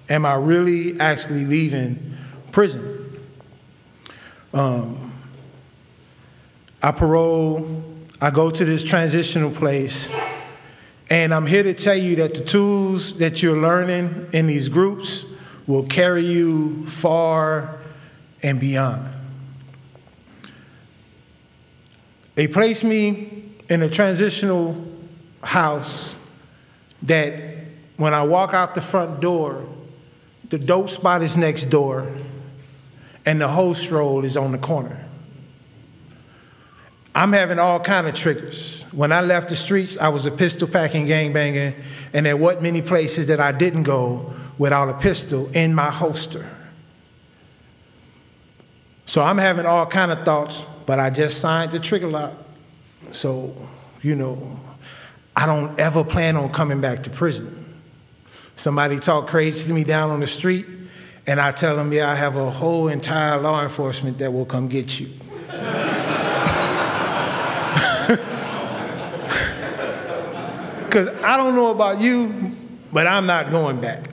J: am I really actually leaving prison? Um, I parole, I go to this transitional place, And I'm here to tell you that the tools that you're learning in these groups will carry you far and beyond. They placed me in a transitional house that when I walk out the front door, the dope spot is next door and the host role is on the corner. I'm having all kind of triggers. When I left the streets, I was a pistol packing gangbanger, and there wasn't many places that I didn't go without a pistol in my holster. So I'm having all kind of thoughts, but I just signed the trigger lock. So, you know, I don't ever plan on coming back to prison. Somebody talk crazy to me down on the street, and I tell them, yeah, I have a whole entire law enforcement that will come get you. Because I don't know about you, but I'm not going back.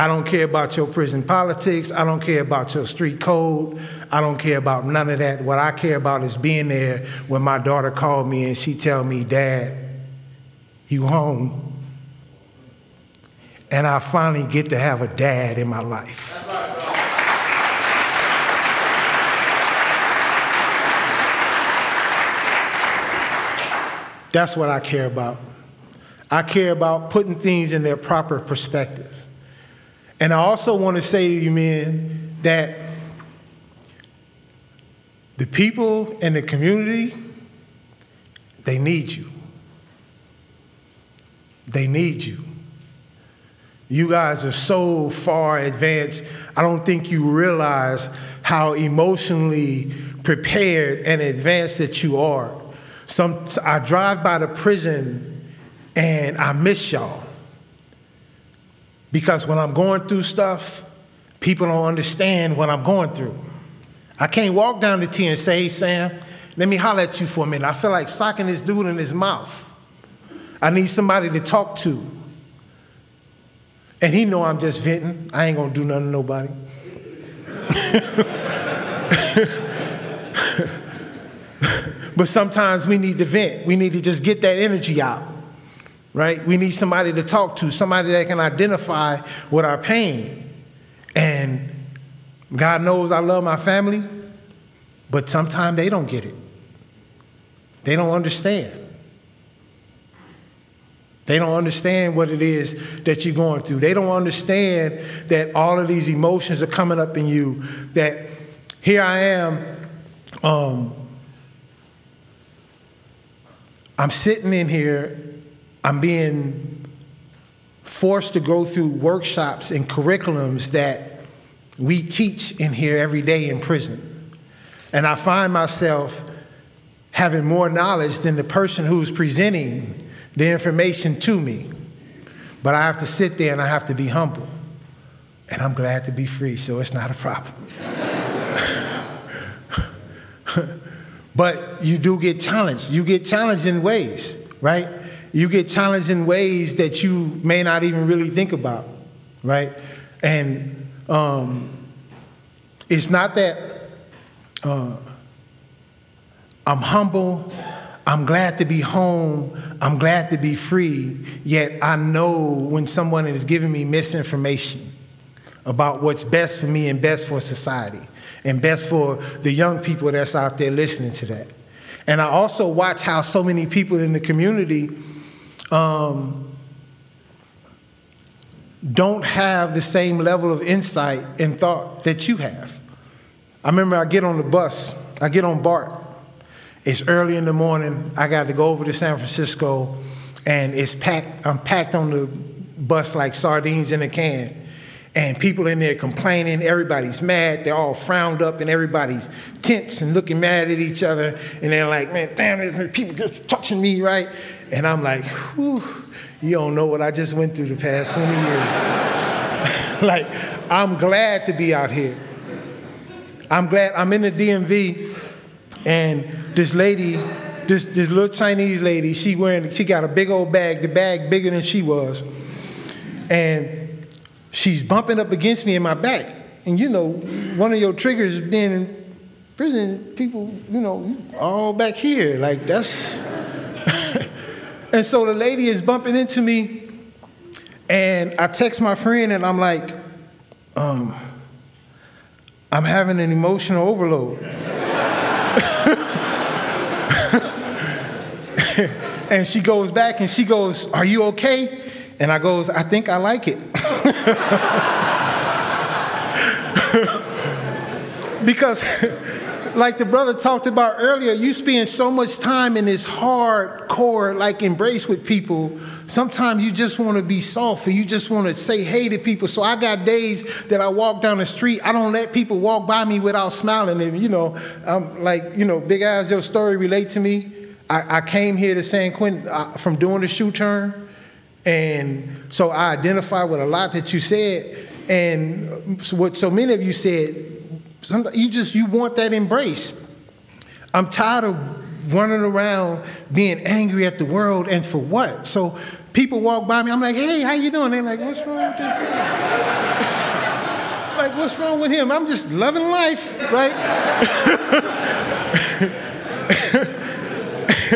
J: I don't care about your prison politics. I don't care about your street code. I don't care about none of that. What I care about is being there when my daughter called me and she tell me, Dad, you home? And I finally get to have a dad in my life. That's what I care about. I care about putting things in their proper perspective. And I also want to say to you, men, that the people in the community, they need you. They need you. You guys are so far advanced. I don't think you realize how emotionally prepared and advanced that you are. Some, I drive by the prison and I miss y'all. Because when I'm going through stuff, people don't understand what I'm going through. I can't walk down the T and say, hey, Sam, let me holler at you for a minute. I feel like socking this dude in his mouth. I need somebody to talk to. And he know I'm just venting. I ain't gonna do nothing to nobody. but sometimes we need to vent. We need to just get that energy out right? We need somebody to talk to, somebody that can identify with our pain. And God knows I love my family, but sometimes they don't get it. They don't understand. They don't understand what it is that you're going through. They don't understand that all of these emotions are coming up in you. That here I am, um, I'm sitting in here I'm being forced to go through workshops and curriculums that we teach in here every day in prison. And I find myself having more knowledge than the person who's presenting the information to me. But I have to sit there and I have to be humble. And I'm glad to be free, so it's not a problem. but you do get challenged. You get challenged in ways, right? You get challenged in ways that you may not even really think about, right? And um, it's not that uh, I'm humble, I'm glad to be home, I'm glad to be free, yet I know when someone is giving me misinformation about what's best for me and best for society and best for the young people that's out there listening to that. And I also watch how so many people in the community um, don't have the same level of insight and thought that you have. I remember I get on the bus, I get on BART. It's early in the morning. I got to go over to San Francisco, and it's packed. I'm packed on the bus like sardines in a can. And people in there complaining, everybody's mad, they're all frowned up, and everybody's tense and looking mad at each other. And they're like, man, damn, people just touching me, right? And I'm like, whew, you don't know what I just went through the past 20 years. like, I'm glad to be out here. I'm glad I'm in the DMV, and this lady, this, this little Chinese lady, she wearing, she got a big old bag, the bag bigger than she was. And she's bumping up against me in my back. And you know, one of your triggers being in prison, people, you know, all back here. Like that's And so the lady is bumping into me, and I text my friend, and I'm like, um, I'm having an emotional overload. and she goes back and she goes, Are you okay? And I goes, I think I like it. because like the brother talked about earlier, you spend so much time in this hardcore like embrace with people. Sometimes you just want to be soft and you just want to say hey to people. So I got days that I walk down the street, I don't let people walk by me without smiling. And you know, I'm like, you know, big eyes, your story relate to me. I, I came here to San Quentin uh, from doing the SHU term. And so I identify with a lot that you said. And so what so many of you said, you just you want that embrace. I'm tired of running around being angry at the world and for what? So people walk by me, I'm like, hey, how you doing? They're like, what's wrong with this guy? like, what's wrong with him? I'm just loving life, right?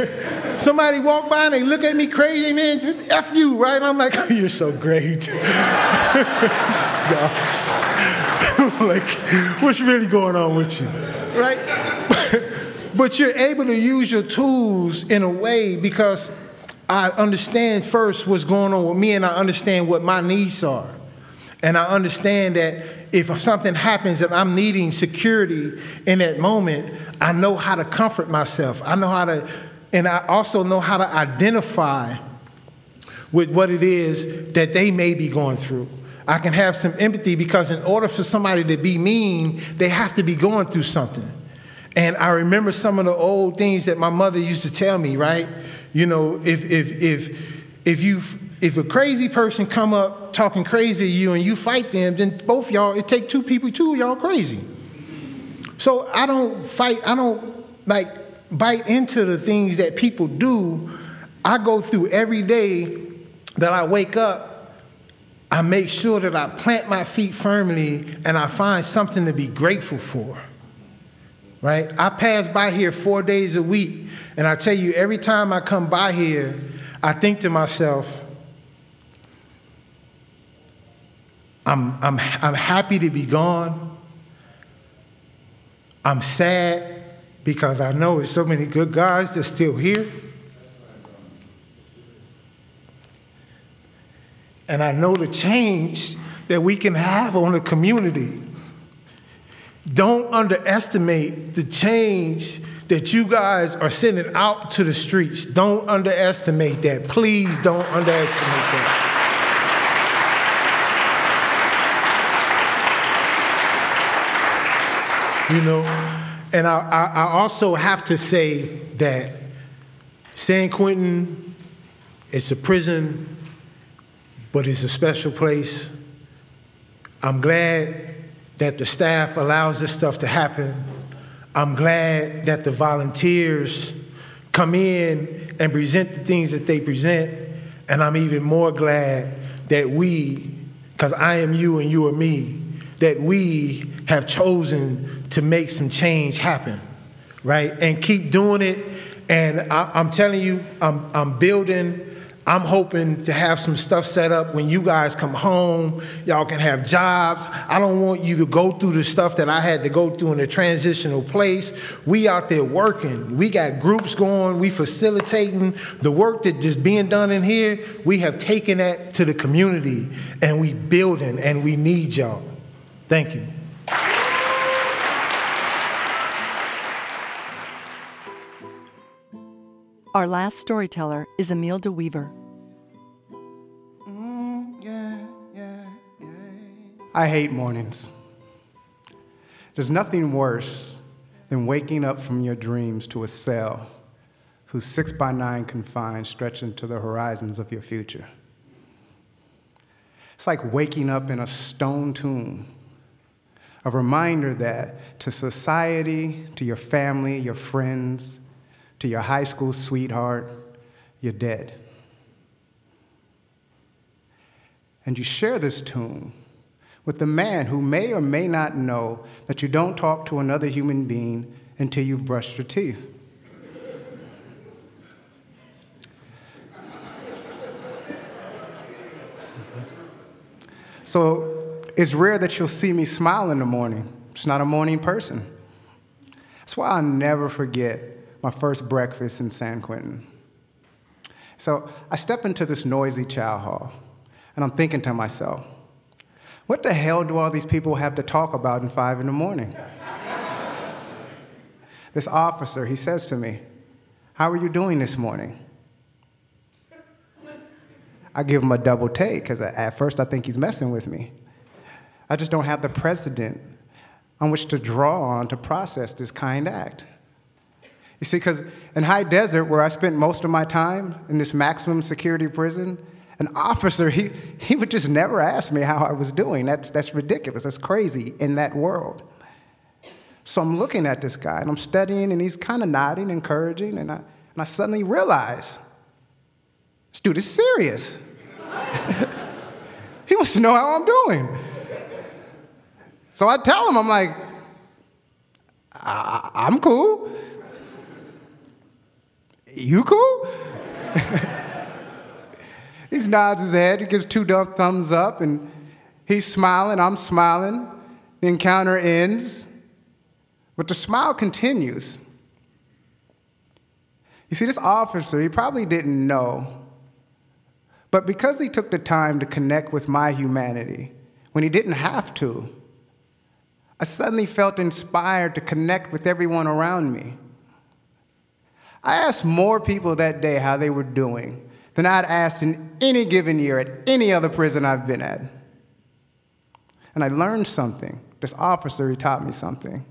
J: Somebody walk by and they look at me crazy, man, F you, right? I'm like, oh, you're so great. like, what's really going on with you? Right? but you're able to use your tools in a way because I understand first what's going on with me and I understand what my needs are. And I understand that if something happens and I'm needing security in that moment, I know how to comfort myself. I know how to, and I also know how to identify with what it is that they may be going through. I can have some empathy because in order for somebody to be mean, they have to be going through something. And I remember some of the old things that my mother used to tell me, right? You know, if if if if you if a crazy person come up talking crazy to you and you fight them, then both y'all, it take two people, two y'all crazy. So I don't fight, I don't like bite into the things that people do. I go through every day that I wake up I make sure that I plant my feet firmly and I find something to be grateful for. Right? I pass by here four days a week, and I tell you, every time I come by here, I think to myself, I'm, I'm, I'm happy to be gone. I'm sad because I know there's so many good guys that's still here. And I know the change that we can have on the community. Don't underestimate the change that you guys are sending out to the streets. Don't underestimate that. Please don't underestimate that. You know, and I, I, I also have to say that San Quentin, it's a prison but it's a special place. I'm glad that the staff allows this stuff to happen. I'm glad that the volunteers come in and present the things that they present. And I'm even more glad that we, because I am you and you are me, that we have chosen to make some change happen, right? And keep doing it. And I, am telling you, I'm, I'm building I'm hoping to have some stuff set up when you guys come home. Y'all can have jobs. I don't want you to go through the stuff that I had to go through in a transitional place. We out there working. We got groups going. We facilitating the work that is being done in here. We have taken that to the community and we building and we need y'all. Thank you.
E: Our last storyteller is Emile DeWeaver. Mm,
D: I hate mornings. There's nothing worse than waking up from your dreams to a cell whose six by nine confines stretch into the horizons of your future. It's like waking up in a stone tomb, a reminder that to society, to your family, your friends, to your high school sweetheart, you're dead. And you share this tomb with the man who may or may not know that you don't talk to another human being until you've brushed your teeth. so it's rare that you'll see me smile in the morning. Just not a morning person. That's why I'll never forget my first breakfast in San Quentin. So I step into this noisy chow hall, and I'm thinking to myself, what the hell do all these people have to talk about in five in the morning? this officer, he says to me, How are you doing this morning? I give him a double take because at first I think he's messing with me. I just don't have the precedent on which to draw on to process this kind act. You see, because in High Desert, where I spent most of my time in this maximum security prison, an officer, he, he would just never ask me how I was doing. That's, that's ridiculous. That's crazy in that world. So I'm looking at this guy and I'm studying, and he's kind of nodding, encouraging, and I, and I suddenly realize this dude is serious. he wants to know how I'm doing. So I tell him, I'm like, I- I'm cool. You cool? he nods his head, he gives two thumbs up, and he's smiling, I'm smiling. The encounter ends, but the smile continues. You see, this officer, he probably didn't know, but because he took the time to connect with my humanity when he didn't have to, I suddenly felt inspired to connect with everyone around me. I asked more people that day how they were doing than I'd asked in any given year at any other prison I've been at. And I learned something. This officer, he taught me something. And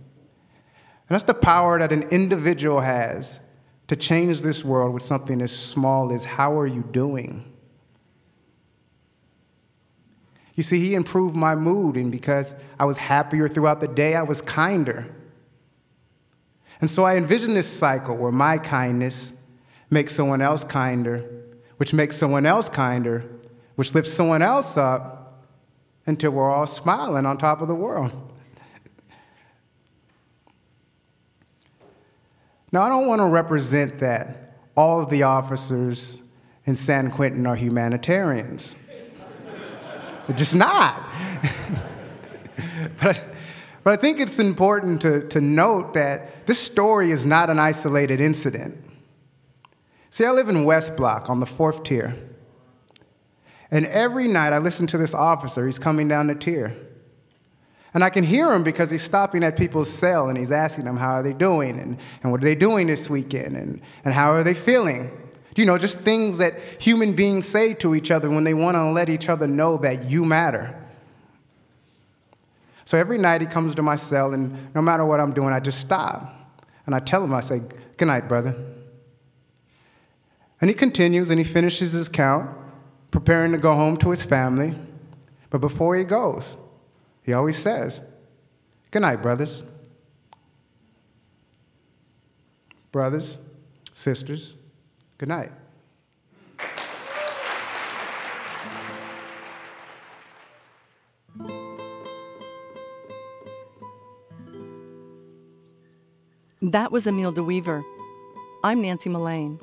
D: that's the power that an individual has to change this world with something as small as how are you doing? You see, he improved my mood, and because I was happier throughout the day, I was kinder. And so I envision this cycle where my kindness makes someone else kinder, which makes someone else kinder, which lifts someone else up until we're all smiling on top of the world. now, I don't want to represent that all of the officers in San Quentin are humanitarians. They're just not. but, but I think it's important to, to note that this story is not an isolated incident. See, I live in West Block on the fourth tier. And every night I listen to this officer, he's coming down the tier. And I can hear him because he's stopping at people's cell and he's asking them how are they doing and, and what are they doing this weekend and, and how are they feeling. You know, just things that human beings say to each other when they want to let each other know that you matter. So every night he comes to my cell, and no matter what I'm doing, I just stop. And I tell him, I say, Good night, brother. And he continues and he finishes his count, preparing to go home to his family. But before he goes, he always says, Good night, brothers. Brothers, sisters, good night.
E: That was Emile DeWeaver. I'm Nancy Mullane.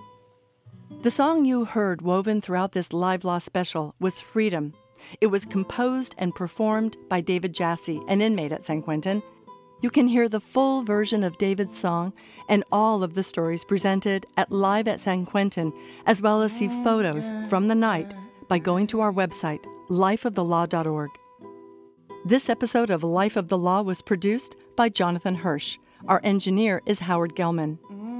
E: The song you heard woven throughout this Live Law special was Freedom. It was composed and performed by David Jassy, an inmate at San Quentin. You can hear the full version of David's song and all of the stories presented at Live at San Quentin, as well as see photos from the night by going to our website, lifeofthelaw.org. This episode of Life of the Law was produced by Jonathan Hirsch. Our engineer is Howard Gelman.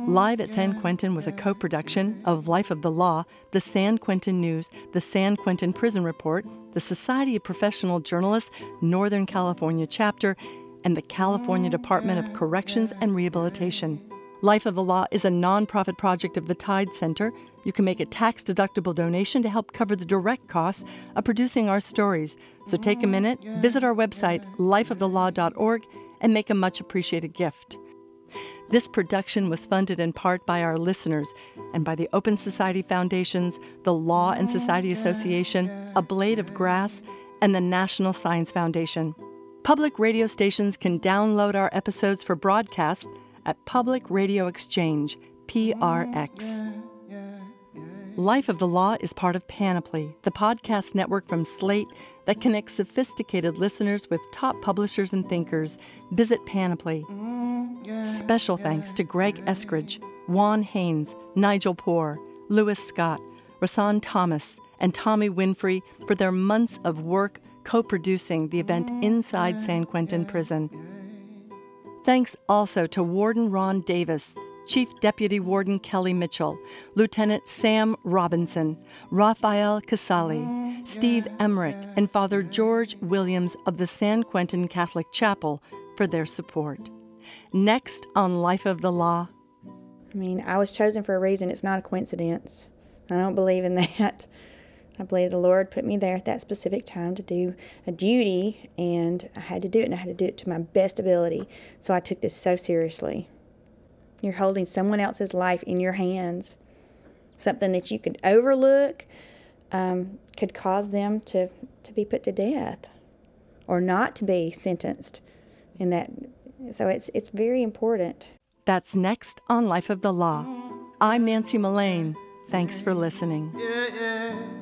E: Live at San Quentin was a co production of Life of the Law, the San Quentin News, the San Quentin Prison Report, the Society of Professional Journalists, Northern California Chapter, and the California Department of Corrections and Rehabilitation. Life of the Law is a nonprofit project of the Tide Center. You can make a tax deductible donation to help cover the direct costs of producing our stories. So take a minute, visit our website, lifeofthelaw.org, and make a much appreciated gift. This production was funded in part by our listeners and by the Open Society Foundations, the Law and Society Association, A Blade of Grass, and the National Science Foundation. Public radio stations can download our episodes for broadcast at Public Radio Exchange, PRX. Life of the Law is part of Panoply, the podcast network from Slate that connects sophisticated listeners with top publishers and thinkers. Visit Panoply. Special thanks to Greg Eskridge, Juan Haines, Nigel Poor, Lewis Scott, Rahsaan Thomas, and Tommy Winfrey for their months of work co producing the event inside San Quentin Prison. Thanks also to Warden Ron Davis, Chief Deputy Warden Kelly Mitchell, Lieutenant Sam Robinson, Raphael Casali, Steve Emmerich, and Father George Williams of the San Quentin Catholic Chapel for their support. Next on Life of the Law.
K: I mean, I was chosen for a reason. It's not a coincidence. I don't believe in that. I believe the Lord put me there at that specific time to do a duty, and I had to do it, and I had to do it to my best ability. So I took this so seriously. You're holding someone else's life in your hands. Something that you could overlook um, could cause them to, to be put to death or not to be sentenced in that. So it's, it's very important.
E: That's next on Life of the Law. I'm Nancy Mullane. Thanks for listening.
L: Yeah, yeah.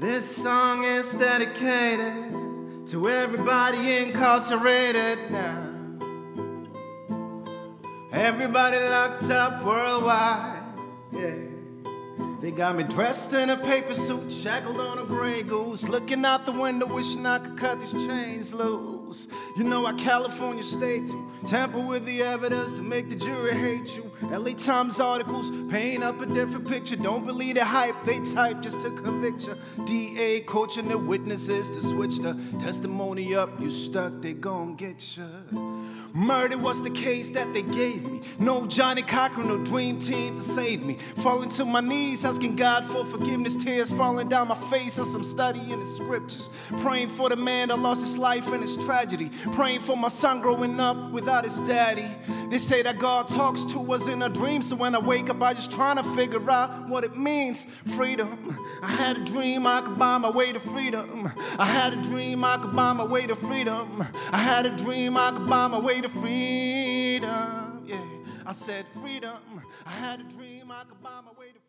L: This song is dedicated to everybody incarcerated now. Everybody locked up worldwide. Yeah. They got me dressed in a paper suit, shackled on a gray goose, looking out the window, wishing I could cut these chains loose. You know how California state to tamper with the evidence to make the jury hate you. LA Times articles paint up a different picture. Don't believe the hype they type just to convict you. DA coaching the witnesses to switch the testimony up. You stuck, they gon' get you. Murder was the case that they gave me. No Johnnie Cochran, no dream team to save me. Falling to my knees, asking God for forgiveness. Tears falling down my face as I'm studying the scriptures. Praying for the man that lost his life in his tragedy. Praying for my son growing up without his daddy. They say that God talks to us in a dream, so when I wake up, I just trying to figure out what it means. Freedom. I had a dream I could buy my way to freedom. I had a dream I could buy my way to freedom. I had a dream I could buy my way to freedom. Yeah, I said freedom. I had a dream I could buy my way to.